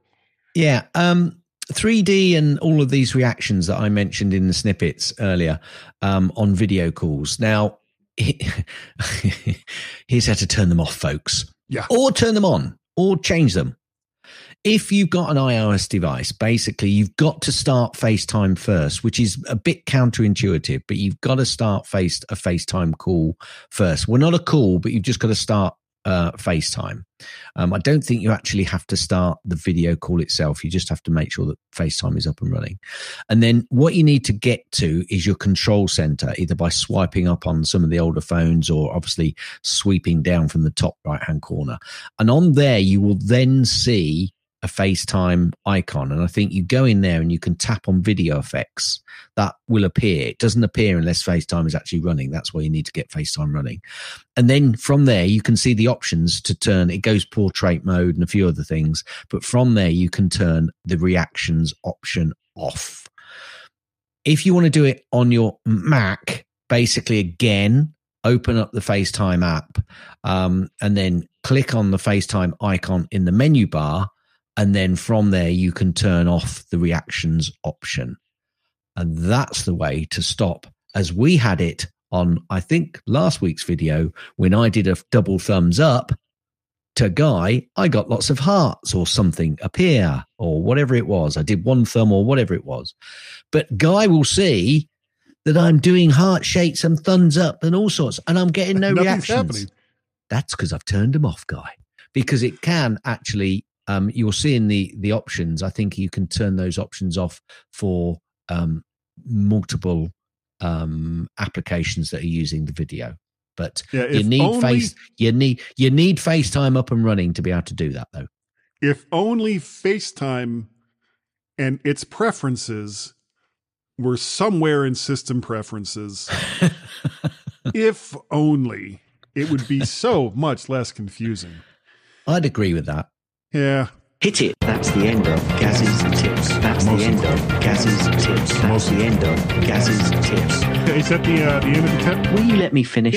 Yeah. Um, 3D and all of these reactions that I mentioned in the snippets earlier um, on video calls. Now, here's how to turn them off, folks. Yeah. Or turn them on or change them. If you've got an iOS device, basically you've got to start FaceTime first, which is a bit counterintuitive, but you've got to start face a FaceTime call first. Well, not a call, but you've just got to start uh, FaceTime. Um, I don't think you actually have to start the video call itself. You just have to make sure that FaceTime is up and running. And then what you need to get to is your control center, either by swiping up on some of the older phones or obviously sweeping down from the top right hand corner. And on there, you will then see a FaceTime icon. And I think you go in there and you can tap on video effects that will appear. It doesn't appear unless FaceTime is actually running. That's why you need to get FaceTime running. And then from there, you can see the options to turn. It goes portrait mode and a few other things. But from there, you can turn the reactions option off. If you want to do it on your Mac, basically, again, open up the FaceTime app um, and then click on the FaceTime icon in the menu bar. And then from there, you can turn off the reactions option. And that's the way to stop, as we had it on, I think, last week's video when I did a double thumbs up to Guy, I got lots of hearts or something appear or whatever it was. I did one thumb or whatever it was. But Guy will see that I'm doing heart shakes and thumbs up and all sorts, and I'm getting no Nothing's reactions. happening. That's because I've turned them off, Guy, because it can actually. Um, you'll see in the the options. I think you can turn those options off for um, multiple um, applications that are using the video. But Yeah, you need only- face you need you need FaceTime up and running to be able to do that though. If only FaceTime and its preferences were somewhere in system preferences. if only it would be so much less confusing. I'd agree with that. Yeah. Hit it. That's the end of Gaz's tips. That's the end of Gaz's tips. That's the end of Gaz's tips. Is that the uh, the end of the tip? Will you let me finish?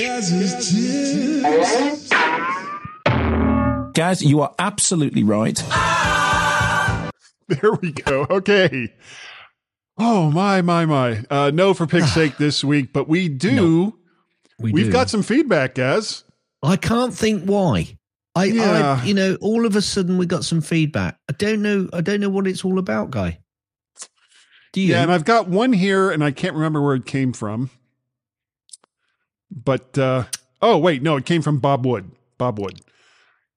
Gaz, you are absolutely right. There we go. Okay. Oh my my my. Uh, no for pick's sake this week, but we do. We We've do. got some feedback, guys. I can't think why. I, Yeah. I, you know, all of a sudden we got some feedback. I don't know. I don't know what it's all about, guy. Do you? Yeah, and I've got one here, and I can't remember where it came from. But uh, oh wait, no, it came from Bob Wood. Bob Wood,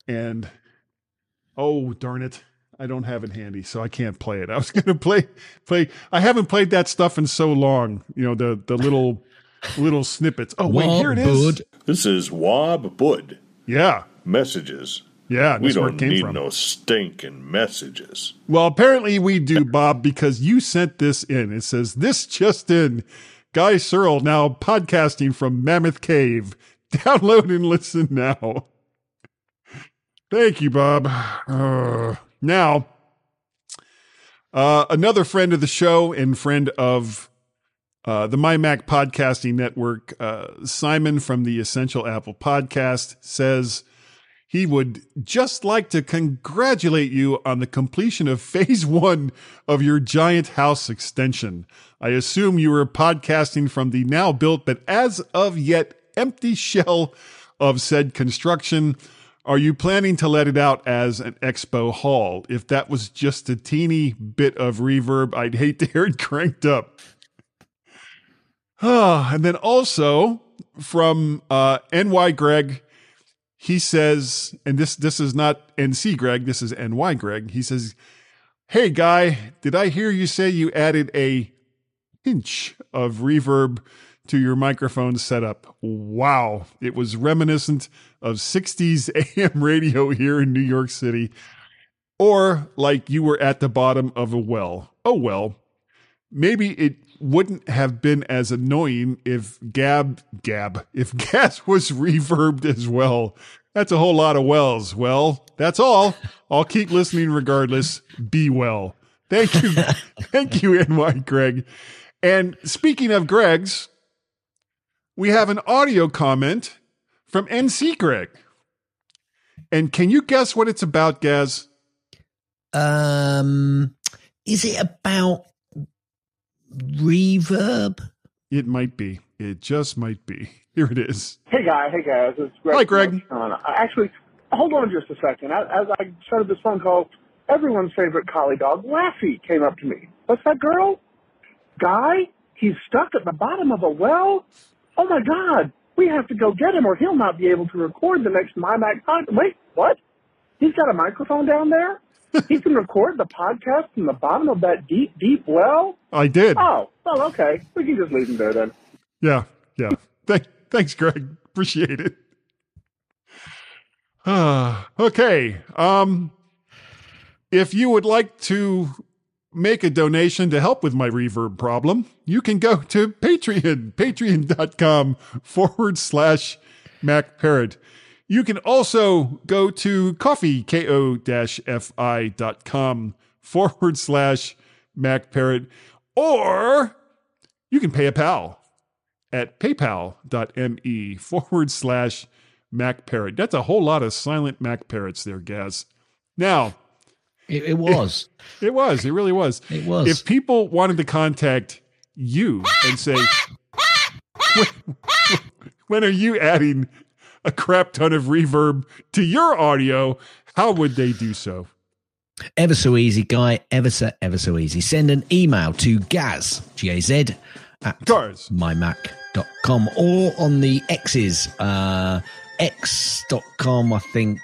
and oh darn it, I don't have it handy, so I can't play it. I was going to play play. I haven't played that stuff in so long. You know the the little little snippets. Oh wait, Well, here it is. bud. This is Wob Bud. Yeah, Messages. yeah, We don't need from. no stinking messages. Well, apparently we do, Bob, because you sent this in. It says, This just in. Guy Serle now podcasting from Mammoth Cave. Download and listen now. Thank you, Bob. Uh, now, uh, another friend of the show and friend of uh, the MyMac Podcasting Network, uh, Simon from the Essential Apple Podcast, says, he would just like to congratulate you on the completion of phase one of your giant house extension. I assume you were podcasting from the now built, but as of yet empty shell of said construction. Are you planning to let it out as an expo hall? If that was just a teeny bit of reverb, I'd hate to hear it cranked up. And then also from uh, NY Greg, he says, and this this is not NC Greg, this is NY Greg. He says, "Hey guy, did I hear you say you added a inch of reverb to your microphone setup? Wow, it was reminiscent of 60s AM radio here in New York City, or like you were at the bottom of a well. Oh well, maybe it wouldn't have been as annoying if Gab Gab if Gaz was reverbed as well. That's a whole lot of wells. Well, that's all. I'll keep listening regardless. Be well. Thank you. Thank you, NY Greg. And speaking of Greg's, we have an audio comment from NC Greg. And can you guess what it's about, Gaz? Um, is it about reverb? It might be. It just might be. Here it is. Hey guy, hey guys, it's Greg. Hi, Greg. Uh, actually, hold on just a second. As, as I started this phone call, everyone's favorite collie dog, Lassie, came up to me. What's that girl? Guy? He's stuck at the bottom of a well? Oh my God, we have to go get him or he'll not be able to record the next MyMac podcast. Wait, what? He's got a microphone down there? He can record the podcast from the bottom of that deep, deep well? I did. Oh, well, okay. We can just leave him there then. Yeah, yeah. Thank, thanks, Greg. Appreciate it. Ah, okay. Um, if you would like to make a donation to help with my reverb problem, you can go to Patreon, patreon.com forward slash MacParrot. You can also go to coffee, ko-fi.com forward slash MacParrot, or you can pay a pal at paypal.me forward slash MacParrot. That's a whole lot of silent Mac parrots there, Gaz. Now, It, it was. it was, it really was. It was. If people wanted to contact you and say, when, when are you adding a crap ton of reverb to your audio? How would they do so? Ever so easy, guy. Ever so, ever so easy. Send an email to Gaz, G A Z, at Cars. mymac.com or on the X's, uh, x.com, I think,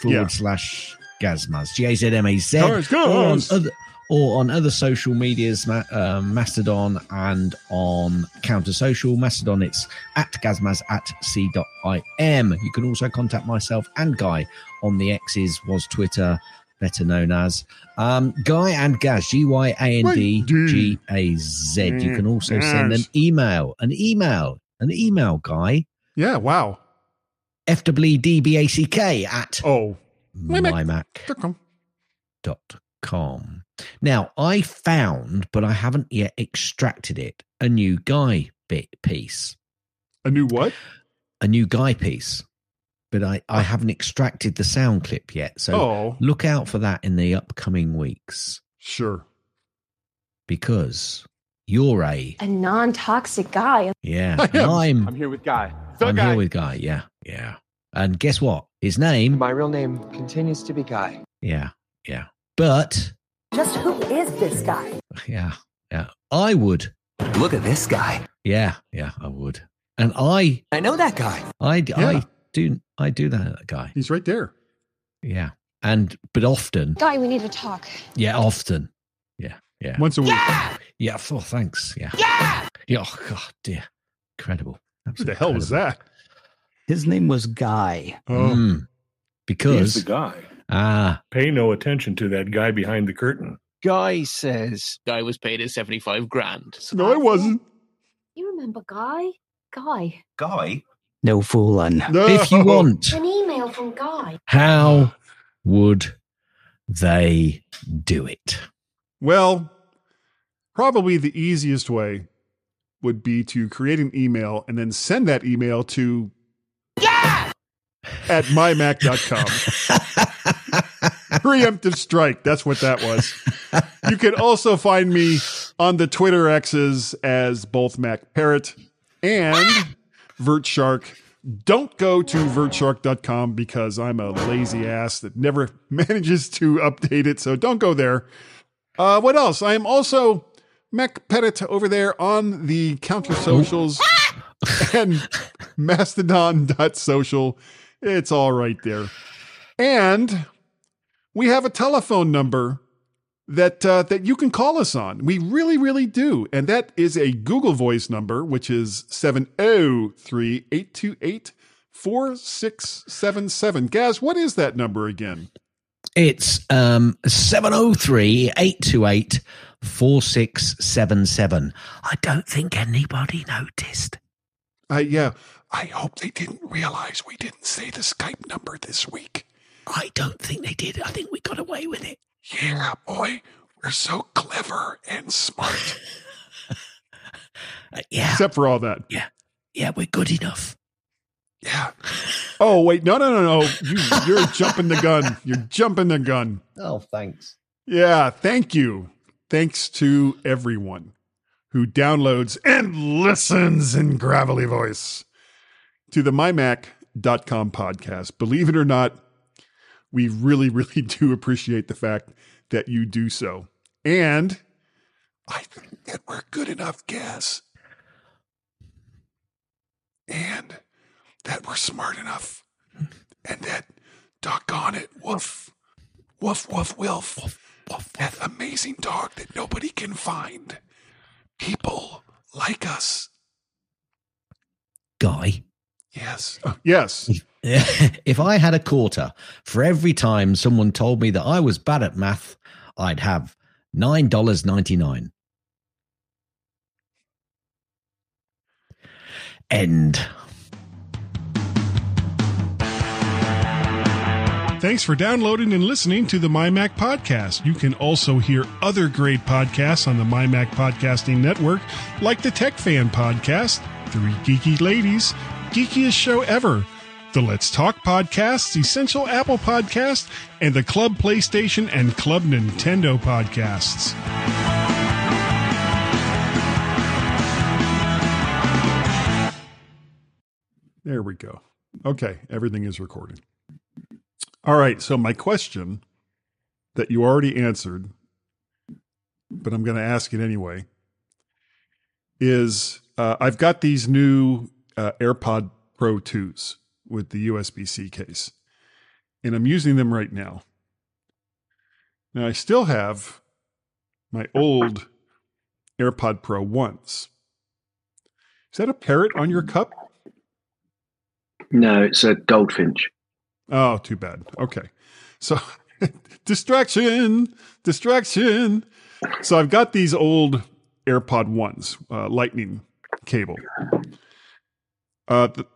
forward Yeah. slash Gazmaz, G A Z M A Z. Or on other. Or on other social medias, uh, Mastodon and on Counter Social. Mastodon, it's at Gazmaz at c.im. You can also contact myself and Guy on the X's, was Twitter, better known as um, Guy and Gaz, G Y A N D G A Z. You can also send an email, an email, an email, Guy, Yeah, wow. FWDBACK at Oh, mymac. Dot come. Now, I found, but I haven't yet extracted it, a new Guy bit piece, A new what? a new Guy piece, but I, I oh. haven't extracted the sound clip yet. So Oh, look out for that in the upcoming weeks sure. because you're a a non-toxic guy. yeah. I and am. I'm I'm here with Guy. The I'm guy. here with Guy. Yeah, yeah. And guess what? His name. My real name continues to be Guy. Yeah, yeah. But Just who is this guy? yeah, yeah. I would. Look at this guy. Yeah, yeah. I would. And I, I know that guy. I, Yeah. I do. I do that guy. He's right there. Yeah. And but often. Guy, we need to talk. Yeah, often. Yeah, yeah. Once a week. Yeah. Oh, thanks. Yeah. Yeah. Yeah. Oh God, dear. Incredible. What the hell was that? His name was Guy. Oh, Mm. He's Because the guy. Ah, Pay no attention to that guy behind the curtain. Guy says Guy was paid his 75 grand. no, it wasn't. You remember Guy? Guy. Guy? No fooling. No. if you want, An email from Guy. how would they do it? Well, probably the easiest way would be to create an email and then send that email to yeah! at mymac.com. Preemptive strike. That's what that was. You can also find me on the Twitter X's as both Mac Parrot and VertShark. Don't go to vertshark.com because I'm a lazy ass that never manages to update it. So don't go there. Uh, what else? I am also Mac Pettit over there on the counter socials and mastodon.social. It's all right there. And we have a telephone number that uh, that you can call us on. We really, really do. And that is a Google Voice number, which is 703 828 4677. Gaz, what is that number again? It's um 703 828 4677. I don't think anybody noticed. I yeah. I hope they didn't realize we didn't say the Skype number this week. I don't think they did. I think we got away with it. Yeah, boy, we're so clever and smart. Uh, yeah. Except for all that. Yeah, Yeah, we're good enough. Yeah. Oh wait, no, no, no, no. You, you're jumping the gun. You're jumping the gun. Oh, thanks. Yeah, thank you. Thanks to everyone who downloads and listens in gravelly voice to the mymac.com podcast. Believe it or not, we really, really do appreciate the fact that you do so. And I think that we're good enough, Gaz. And that we're smart enough. And that, doggone it, woof, woof, woof, wilf, that amazing dog that nobody can find. People like us. Guy, Yes. Uh, yes. if I had a quarter for every time someone told me that I was bad at math, I'd have $9.99. End. Thanks for downloading and listening to the MyMac Podcast. You can also hear other great podcasts on the MyMac Podcasting Network, like the Tech Fan Podcast, Three Geeky Ladies, Geekiest Show Ever, the Let's Talk Podcast, Essential Apple Podcast, and the Club PlayStation and Club Nintendo Podcasts. There we go. Okay, everything is recording. All right. So my question that you already answered, but I'm going to ask it anyway, is uh, I've got these new uh, AirPod Pro 2s with the USB C case, and I'm using them right now. Now I still have my old AirPod Pro 1s. Is that a parrot on your cup? No, it's a goldfinch. Oh, too bad. Okay. So distraction, distraction. So I've got these old AirPod ones, uh, lightning cable. Uh, th-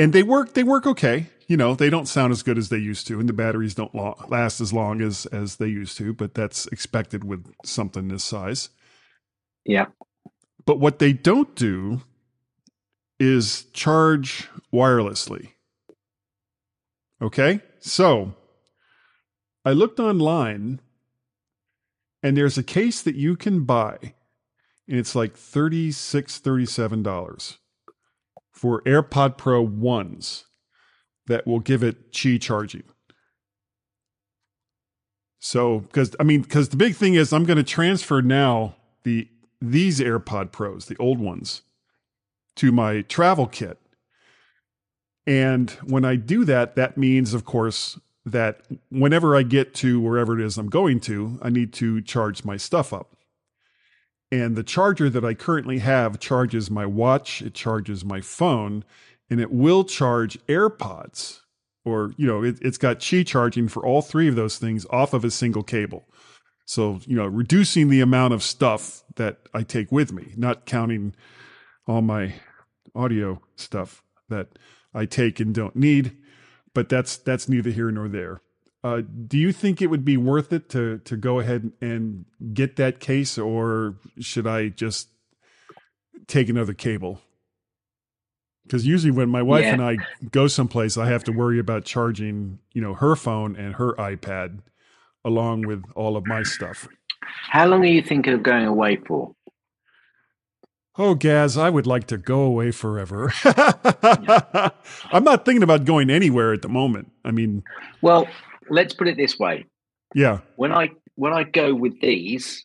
and they work, they work okay. You know, they don't sound as good as they used to, and the batteries don't lo- last as long as, as they used to, but that's expected with something this size. Yeah. But what they don't do is charge wirelessly. Okay? So I looked online and there's a case that you can buy and it's like $36, $37 for AirPod Pro 1s that will give it Qi charging. So, because I mean, because the big thing is, I'm going to transfer now the these AirPod Pros, the old ones, to my travel kit. And when I do that, that means, of course, that whenever I get to wherever it is I'm going to, I need to charge my stuff up. And the charger that I currently have charges my watch, it charges my phone, and it will charge AirPods. Or, you know, it, it's got Qi charging for all three of those things off of a single cable. So, you know, reducing the amount of stuff that I take with me, not counting all my audio stuff that I take and don't need. But that's that's neither here nor there. Uh, do you think it would be worth it to to go ahead and get that case, or should I just take another cable? Because usually when my wife Yeah. and I go someplace, I have to worry about charging, you know, her phone and her iPad along with all of my stuff. How long are you thinking of going away for? Oh, Gaz, I would like to go away forever. I'm not thinking about going anywhere at the moment. I mean, Well, let's put it this way. yeah. When I when I go with these,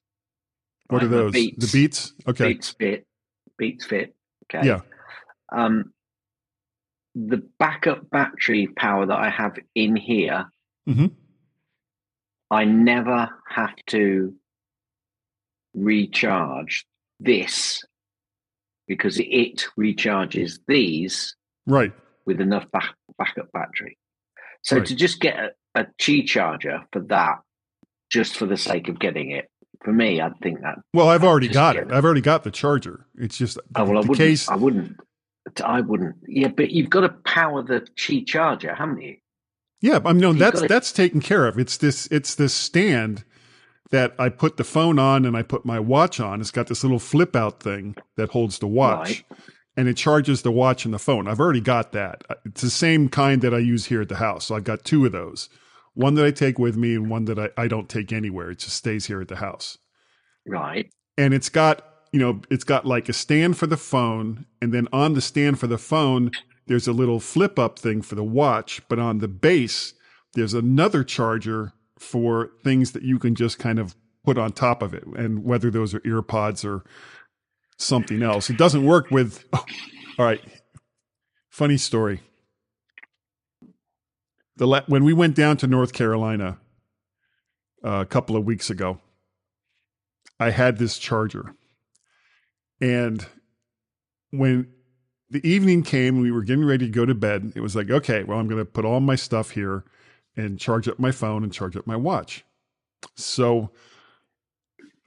What I are those? Beats, The Beats? Okay. Beats Fit, Beats Fit. Okay. Yeah. Um, the backup battery power that I have in here, Mhm. I never have to recharge this because it recharges these Right. with enough back, backup battery. So Right. to just get a, a Qi charger for that, just for the sake of getting it. For me, I think that. Well, I've already got it. it. I've already got the charger. It's just Oh well, I the wouldn't. case. I wouldn't. I wouldn't. Yeah, but you've got to power the Qi charger, haven't you? Yeah, I'm no. You've That's that's taken care of. It's this. It's this stand that I put the phone on and I put my watch on. It's got this little flip out thing that holds the watch, Right. and it charges the watch and the phone. I've already got that. It's the same kind that I use here at the house. So I've got two of those. One that I take with me and one that I, I don't take anywhere. It just stays here at the house. Right. and it's got you know it's got like a stand for the phone and then on the stand for the phone there's a little flip up thing for the watch but on the base there's another charger for things that you can just kind of put on top of it and whether those are AirPods or something else it doesn't work with oh, all right funny story the la- when we went down to north carolina uh, a couple of weeks ago I had this charger. And when the evening came, we were getting ready to go to bed. It was like, okay, well, I'm going to put all my stuff here and charge up my phone and charge up my watch. So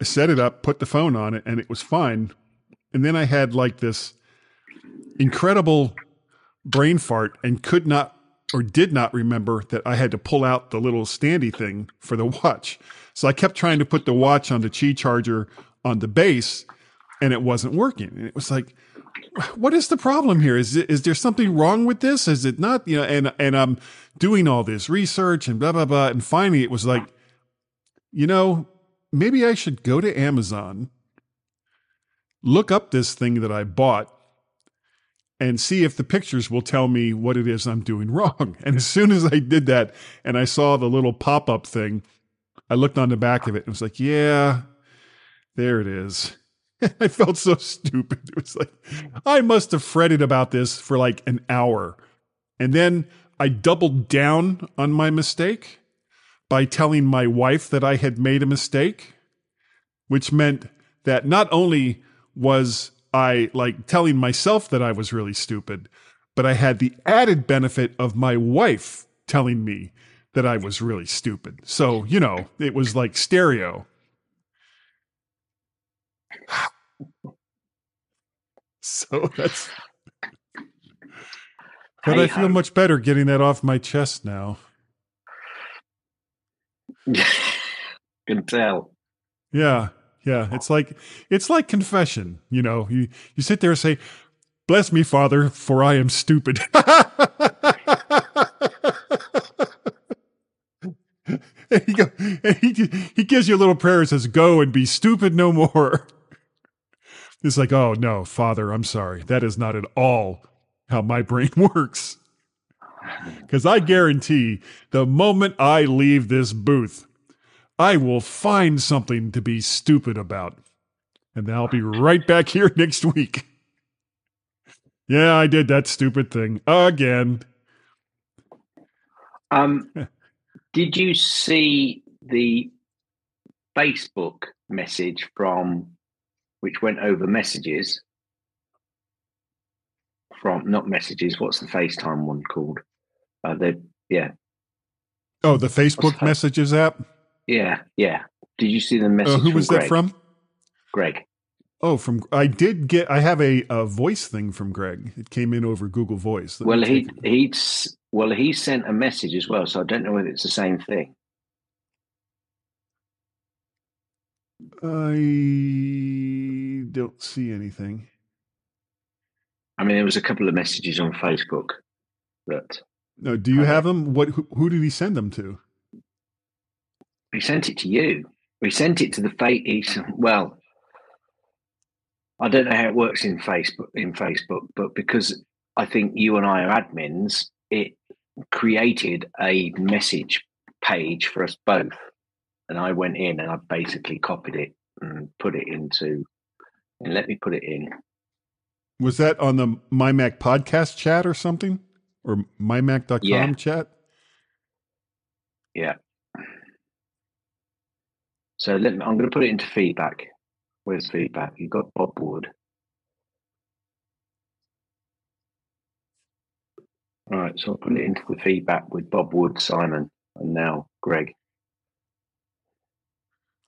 I set it up, put the phone on it, and it was fine. And then I had like this incredible brain fart and could not or did not remember that I had to pull out the little standy thing for the watch. So I kept trying to put the watch on the Qi charger on the base and it wasn't working. And it was like, what is the problem here? Is is there something wrong with this? Is it not, you know, and, and I'm doing all this research and blah, blah, blah. And finally it was like, you know, maybe I should go to Amazon, look up this thing that I bought and see if the pictures will tell me what it is I'm doing wrong. And as soon as I did that and I saw the little pop up thing, I looked on the back of it and was like, yeah, there it is. I felt so stupid. It was like, I must have fretted about this for like an hour. And then I doubled down on my mistake by telling my wife that I had made a mistake, which meant that not only was I like telling myself that I was really stupid, but I had the added benefit of my wife telling me that I was really stupid. So, you know, it was like stereo. So that's. But I feel Hey-ho. much better getting that off my chest now. Can tell. Yeah, yeah. It's like it's like confession. You know, you you sit there and say, "Bless me, Father, for I am stupid." and he, go, and he he gives you a little prayer and says, "Go and be stupid no more." It's like, oh no, Father, I'm sorry. That is not at all how my brain works. Because I guarantee the moment I leave this booth, I will find something to be stupid about. And then I'll be right back here next week. Yeah, I did that stupid thing again. Um, did you see the Facebook message from which went over messages from not messages? What's the FaceTime one called? Uh, the yeah, Oh, the Facebook messages app? Yeah, yeah. Did you see the message? Uh, who was Greg? that from? Greg. Oh, from I did get. I have a, a voice thing from Greg. It came in over Google Voice. Let Well, he he'd well he sent a message as well, so I don't know whether it's the same thing. I don't see anything. I mean, there was a couple of messages on Facebook that No, do you have them? What? Who, who did he send them to? He sent it to you. He sent it to the fate. Well. I don't know how it works in Facebook in Facebook, but because I think you and I are admins, it created a message page for us both, and I went in and I basically copied it and put it into. And let me put it in. Was that on the My Mac podcast chat or something, or mymac.com Yeah. chat? Yeah. So let me, I'm going to put it into feedback. Where's feedback? You've got Bob Wood. All right, so I'll put it into the feedback with Bob Wood, Simon. and now Greg.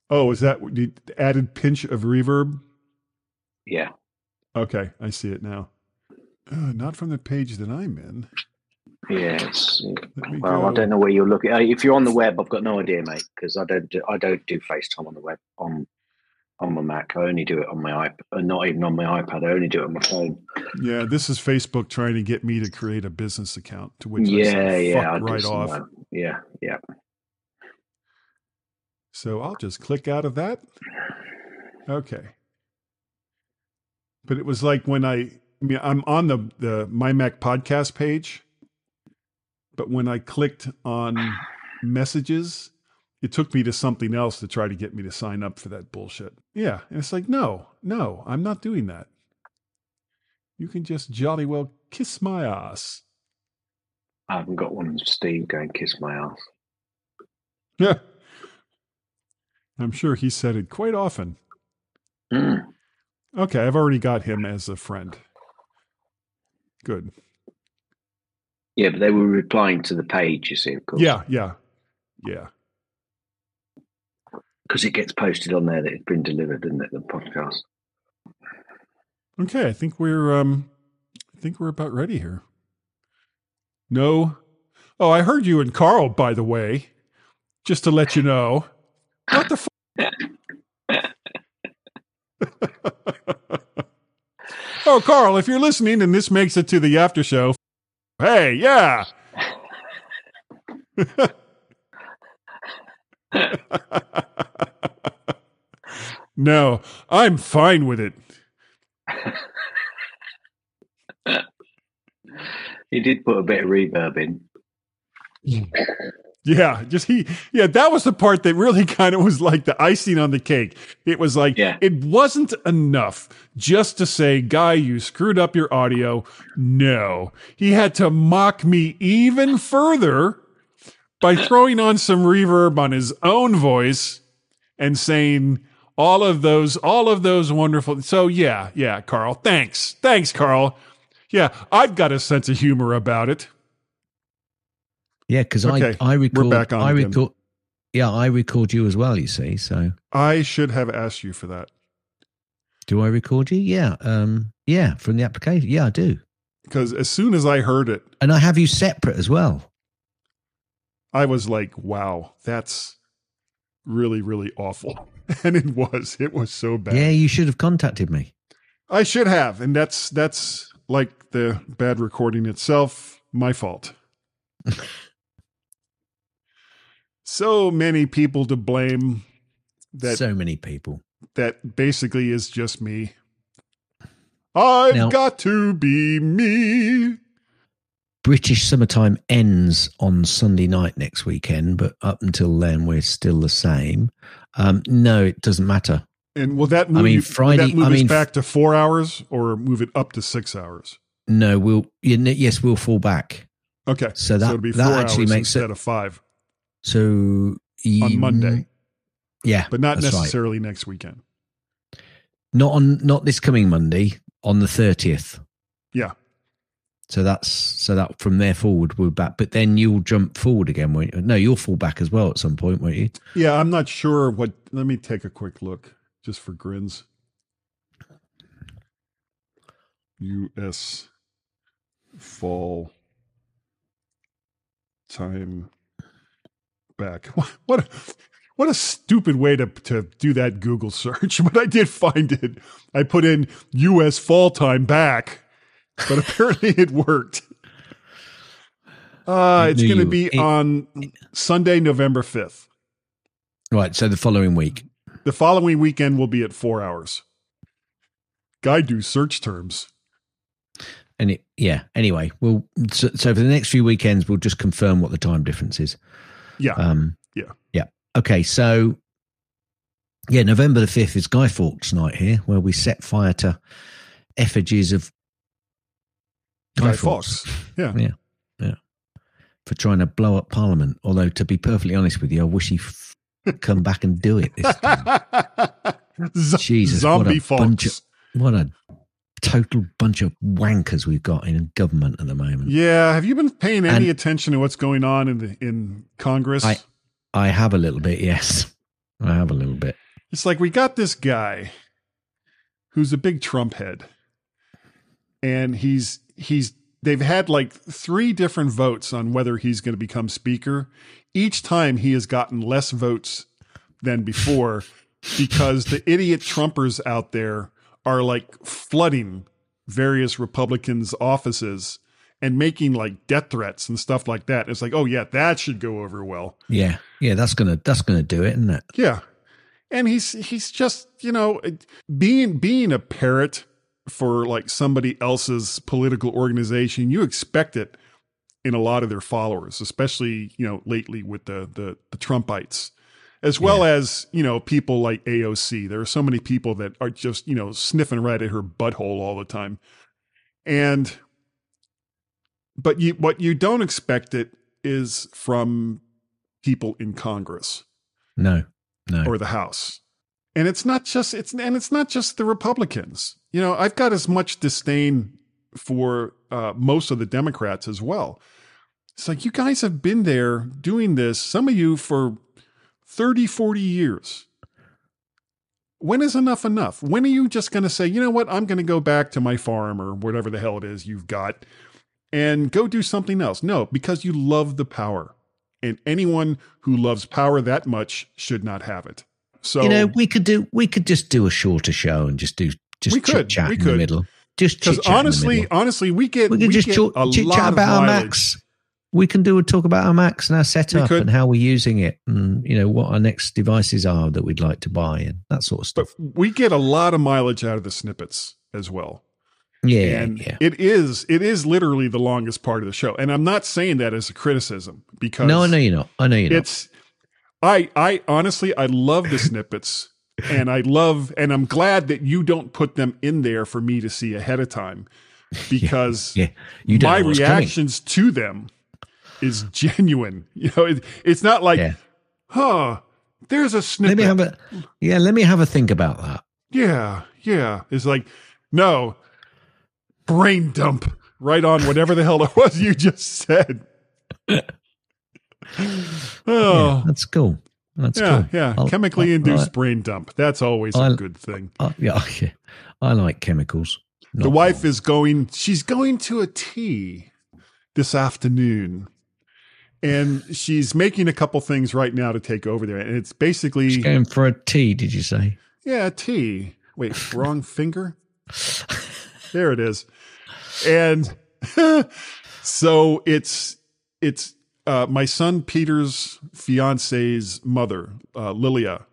Oh, is that the added pinch of reverb? Yeah. Okay, I see it now. Uh, not from the page that I'm in. Yes. Well, I don't know where you're looking. Uh, If you're on the web, I've got no idea, mate, because I don't do, I don't do FaceTime on the web on on my Mac. I only do it on my iPad, uh, not even on my iPad. I only do it on my phone. Yeah, this is Facebook trying to get me to create a business account. To which I yeah, said, yeah, "Fuck right off. that. Yeah, yeah. So I'll just click out of that. Okay. But it was like when I, I mean, I'm on the, the My Mac podcast page, but when I clicked on messages, it took me to something else to try to get me to sign up for that bullshit. Yeah. And it's like, no, no, I'm not doing that. You can just jolly well kiss my ass. I haven't got one of Steve going kiss my ass. Yeah. I'm sure he said it quite often. Mm. Okay, I've already got him as a friend. Good. Yeah, but they were replying to the page, you see, of course. Yeah, yeah, yeah. Because it gets posted on there that it's been delivered, it? The podcast. Okay, I think we're um I think we're about ready here. No. Oh, I heard you and Carl, by the way. Just to let you know. What the f- Oh, Carl, if you're listening and this makes it to the after show, hey, yeah. no, I'm fine with it. He did put a bit of reverb in. Mm. Yeah, just he. Yeah, that was the part that really kind of was like the icing on the cake. It was like Yeah. it wasn't enough just to say, "Guy, you screwed up your audio." No, he had to mock me even further by throwing on some reverb on his own voice and saying all of those, all of those wonderful. So yeah, yeah, Carl. Thanks, thanks, Carl. Yeah, I've got a sense of humor about it. Yeah, because Okay, I I record I again. record yeah I record you as well. You see, so I should have asked you for that. do I record you? Yeah, um, yeah, from the application. Yeah, I do, because as soon as I heard it, and I have you separate as well. I was like, "Wow, that's really, really awful." And it was. It was so bad. Yeah, you should have contacted me. I should have, and that's that's like the bad recording itself. My fault. so many people to blame. That so many people. that basically is just me. I've Now- got to be me. British summertime ends on Sunday night next weekend, but up until then we're still the same. Um, no, it doesn't matter. And will that move, mean, you- will Friday- that move I mean, back to four hours or move it up to six hours? No, we'll yes, we'll fall back. Okay. So that- be that actually makes it- of five So on Monday, yeah, but not that's right. necessarily next weekend. Not on not this coming Monday on the thirtieth. Yeah. So that's so that from there forward we're back. But then you'll jump forward again, won't you? No, you'll fall back as well at some point, won't you? Yeah, I'm not sure what. Let me take a quick look just for grins. U.S. fall time back. What a, what a stupid way to to do that Google search, but I did find it. I put in U.S. fall time back, but apparently it worked. Uh, it's going to be on Sunday, November 5th. Right. So the following week. The following weekend will be at four hours. Guy do search terms. And it, yeah. Anyway, we'll so, so for the next few weekends we'll just confirm what the time difference is. Yeah. Um, Yeah. Yeah. Okay. So, yeah, November the 5th is Guy Fawkes night here, where we set fire to effigies of Guy Fawkes. Yeah. Yeah. Yeah. For trying to blow up Parliament. Although, to be perfectly honest with you, I wish he'd f- come back and do it this time. Z- Jesus. Zombie what a bunch Fawkes. of, What a total bunch of wankers we've got in government at the moment. Yeah, have you been paying any And- attention to what's going on in the in Congress? I I have a little bit, yes. I have a little bit. It's like we got this guy who's a big Trump head. And he's he's they've had like three different votes on whether he's going to become speaker. Each time he has gotten less votes than before because the idiot Trumpers out there are like flooding various Republicans' offices and making like death threats and stuff like that. It's like, oh yeah, that should go over well. Yeah. Yeah, that's gonna that's gonna do it, isn't it? Yeah. And he's he's just, you know, being being a parrot for like somebody else's political organization, you expect it in a lot of their followers, especially, you know, lately with the the, the Trumpites. As well as, you know, people like AOC. There are so many people that are just, you know, sniffing right at her butthole all the time. And but you what you don't expect it is from people in Congress No. No. or the House. And it's not just it's and it's not just the Republicans. You know, I've got as much disdain for uh, most of the Democrats as well. It's like you guys have been there doing this, some of you for 30, 40 years. When is enough enough? When are you just going to say, you know what, I'm going to go back to my farm or whatever the hell it is you've got and go do something else? No, because you love the power. And anyone who loves power that much should not have it. So you know, we could do we could just do a shorter show and just do just We could, chit chat we in the could. middle. Just because honestly, honestly, we get we could just get chit a chit chat about our mileage. We can do a talk about our Macs and our setup and how we're using it, and you know what our next devices are that we'd like to buy and that sort of stuff. But we get a lot of mileage out of the snippets as well. yeah, and yeah. it is it is literally the longest part of the show. And I'm not saying that as a criticism because No, I know you're not. I know you're not. it's I I honestly I love the snippets and I love and I'm glad that you don't put them in there for me to see ahead of time because Yeah, you don't my know what's coming. reactions to them is genuine. You know, it, it's not like, Yeah. huh, there's a Let snippet. me have a yeah. Let me have a think about that. yeah, yeah. It's like, no, brain dump right on whatever the hell it was you just said. Oh. Yeah, Oh, that's cool. That's yeah, cool. yeah. I'll- Chemically I'll- induced I'll- brain dump. That's always a good thing. Yeah, yeah, I like chemicals. The wife is going, she's going to a tea this afternoon. And she's making a couple things right now to take over there. And it's basically, She's going for a tea. Did you say? yeah, tea. Wait, wrong finger? There it is. And so it's, it's, uh, my son Peter's fiance's mother, uh, Lilia,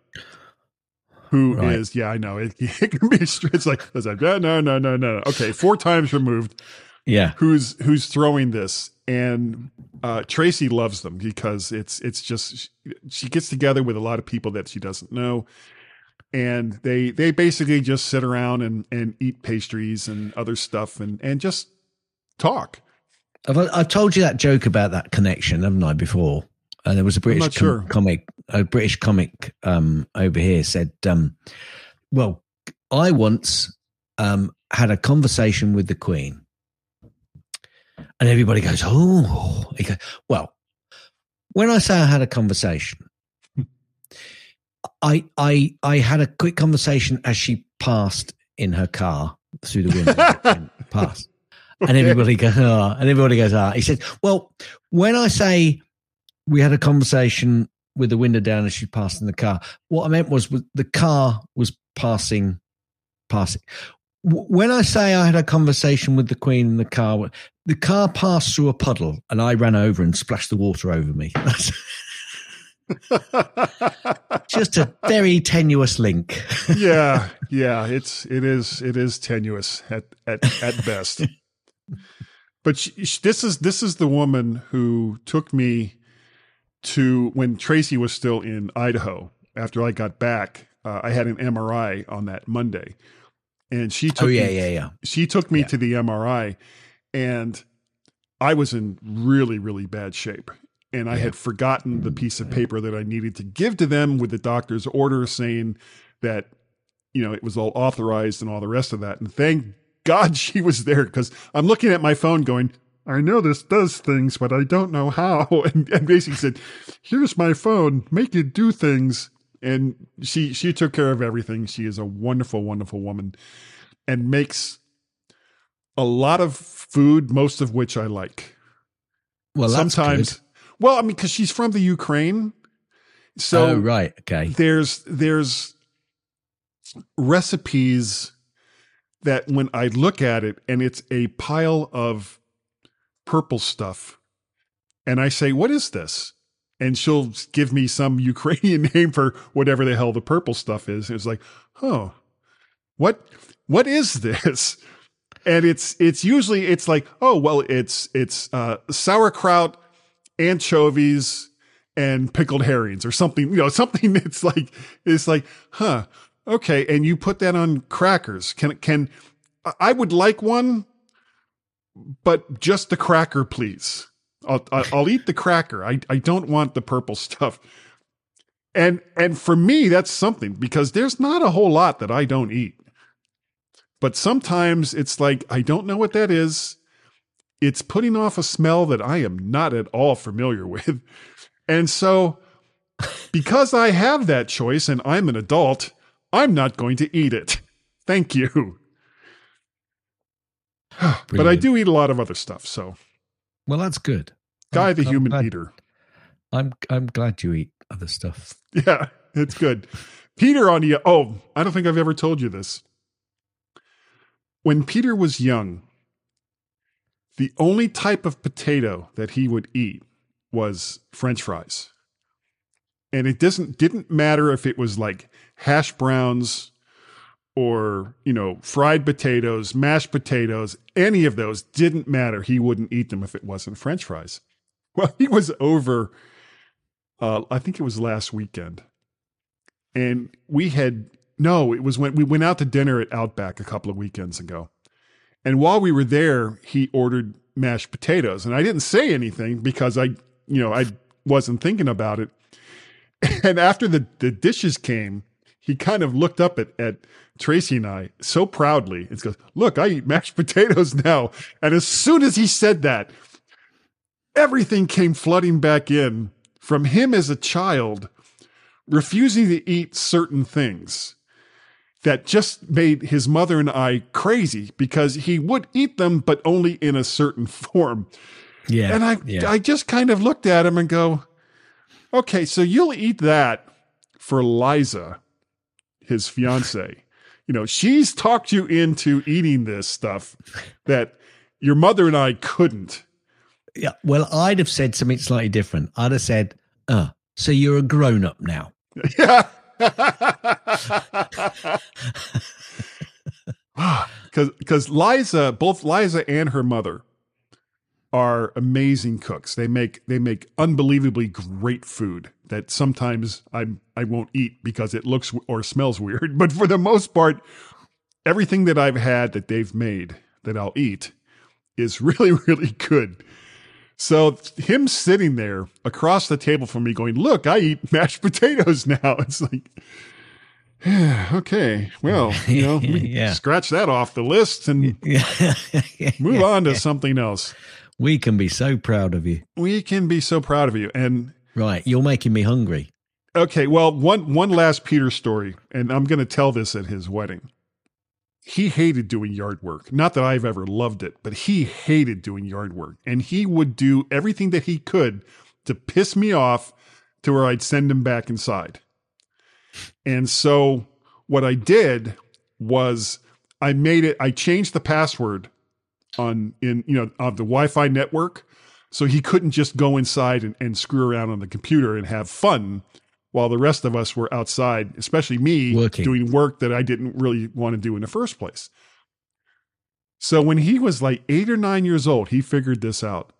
who is Right. yeah, I know it, it can be. It's like it's like no, no, no, no, no. Okay, four times removed. Yeah. Who's who's throwing this? And uh, Tracy loves them because it's it's just she gets together with a lot of people that she doesn't know, and they they basically just sit around and and eat pastries and other stuff and and just talk. I've, I've told you that joke about that connection, haven't I, before? And there was a British com- sure. comic, a British comic um, over here said, um, "Well, I once um, had a conversation with the Queen," and everybody goes, "Oh," he goes, "Well, when I say I had a conversation, I I I had a quick conversation as she passed in her car through the window, and passed." And everybody goes, oh, and everybody goes, ah. He said, well, when I say we had a conversation with the window down as she passed in the car, what I meant was with- the car was passing, passing. When I say I had a conversation with the Queen in the car, the car passed through a puddle and I ran over and splashed the water over me. Just a very tenuous link. yeah, yeah, it's it is it is tenuous at at at best. But she, she- this is this is the woman who took me to when Tracy was still in Idaho. After I got back, uh, I had an MRI on that Monday, and she oh, took Oh, yeah, me, yeah, yeah. She took me Yeah. to the MRI, and I was in really really bad shape. And I had forgotten the piece of paper that I needed to give to them with the doctor's order saying that, you know, it was all authorized and all the rest of that. And thank God she was there because I'm looking at my phone going, I know this does things, but I don't know how. And, and basically said, here's my phone, make it do things. And she, she took care of everything. She is a wonderful, wonderful woman and makes a lot of food, most of which I like. Well, Sometimes, well, I mean, because she's from the Ukraine, so oh, right. Okay. there's there's recipes that when I look at it and it's a pile of purple stuff, and I say, "What is this?" And she'll give me some Ukrainian name for whatever the hell the purple stuff is. It's like, oh, what what is this? And it's it's usually it's like, oh well, it's it's uh, sauerkraut, anchovies, and pickled herrings or something. You know, something that's like it's like, huh, okay. And you put that on crackers. Can can I would like one, but just the cracker, please. I'll I'll eat the cracker. I I don't want the purple stuff. And and for me that's something because there's not a whole lot that I don't eat. But sometimes it's like I don't know what that is. It's putting off a smell that I am not at all familiar with. And so because I have that choice and I'm an adult, I'm not going to eat it. Thank you. but I do eat a lot of other stuff, so Well, that's good. Guy I'm- the I'm human glad- eater. I'm I'm glad you eat other stuff. Yeah, it's good. Peter on the oh, I don't think I've ever told you this. When Peter was young, the only type of potato that he would eat was french fries. And it doesn't didn't matter if it was like hash browns or, you know, fried potatoes, mashed potatoes, any of those didn't matter. He wouldn't eat them if it wasn't french fries. Well, he was over uh, I think it was last weekend. And we had, no, it was when we went out to dinner at Outback a couple of weekends ago. And while we were there, he ordered mashed potatoes. And I didn't say anything because I, you know, I wasn't thinking about it. And after the, the dishes came, he kind of looked up at, at Tracy and I so proudly and goes, Look, I eat mashed potatoes now. And as soon as he said that, everything came flooding back in from him as a child refusing to eat certain things that just made his mother and I crazy because he would eat them, but only in a certain form. Yeah. and I, yeah. I just kind of looked at him and go, okay, so you'll eat that for Liza, his fiance. You know, she's talked you into eating this stuff that your mother and I couldn't. Yeah. Well, I'd have said something slightly different. I'd have said, "Uh, so you're a grown up now." Yeah. Because Liza, both Liza and her mother are amazing cooks. They make they make unbelievably great food that sometimes I I won't eat because it looks or smells weird. But for the most part, everything that I've had that they've made that I'll eat is really really good. So him sitting there across the table from me going, look, I eat mashed potatoes now. It's like, okay, well, you know, we Yeah. scratch that off the list and move on to something else. We can be so proud of you. We can be so proud of you. And Right, you're making me hungry. okay, well, one one last Peter story, and I'm going to tell this at his wedding. He hated doing yard work. Not that I've ever loved it, but he hated doing yard work. And he would do everything that he could to piss me off to where I'd send him back inside. And so what I did was I made it, I changed the password on in, you know, of the Wi-Fi network. So he couldn't just go inside and, and screw around on the computer and have fun while the rest of us were outside, especially me Working. doing work that I didn't really want to do in the first place. So when he was like eight or nine years old, he figured this out.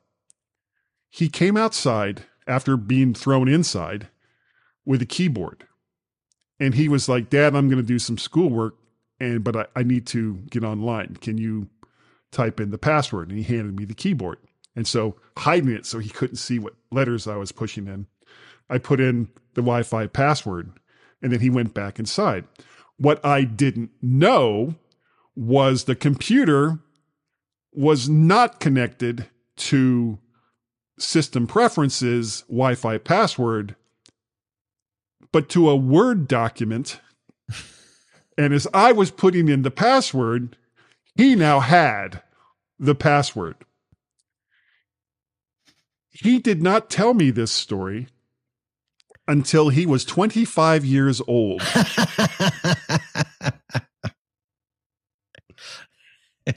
He came outside after being thrown inside with a keyboard. And he was like, Dad, I'm going to do some schoolwork, and but I, I need to get online. Can you type in the password? And he handed me the keyboard. And so hiding it so he couldn't see what letters I was pushing in, I put in the Wi Fi password and then he went back inside. What I didn't know was the computer was not connected to system preferences Wi Fi password, but to a Word document. And as I was putting in the password, he now had the password. He did not tell me this story until he was 25 years old.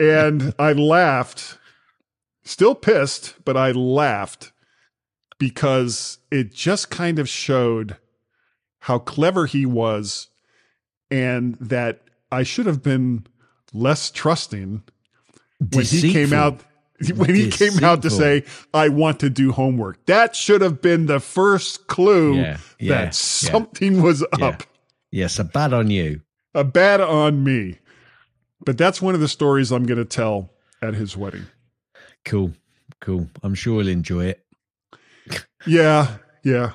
and I laughed, still pissed, but I laughed because it just kind of showed how clever he was and that I should have been less trusting when he came out when he came out to say I want to do homework. That should have been the first clue Yeah, yeah, that something was Yeah. up. yes, a bad on you. A bad on me. But that's one of the stories I'm going to tell at his wedding. Cool, cool. I'm sure he'll enjoy it. Yeah, yeah.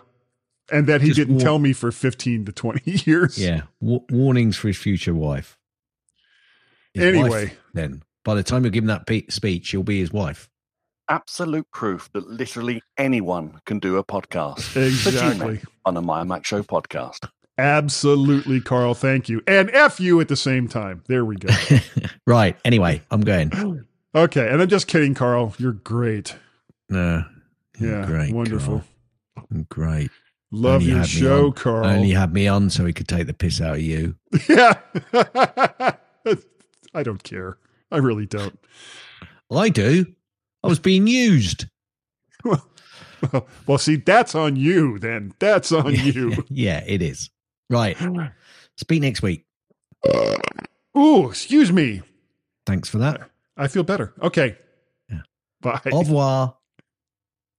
And that he Just didn't wa- tell me for 15 to 20 years. Yeah. W- warnings for his future wife. His Anyway. wife, then by the time you give him that pe- speech, you'll be his wife. Absolute proof that literally anyone can do a podcast. Exactly. On a My Mac Show podcast. Absolutely, Carl. Thank you. And F you at the same time. There we go. right. Anyway, I'm going. Okay. And I'm just kidding, Carl. You're great. No. Yeah. great, Wonderful. Carl. Great. Love Only your show, on- Carl. Only had me on so he could take the piss out of you. yeah. I don't care. I really don't. I do. I was being used. Well, see, that's on you then. That's on you. yeah, it is. Right. Speak next week. Ooh, excuse me. Thanks for that. I feel better. Okay. Yeah. Bye. Au revoir.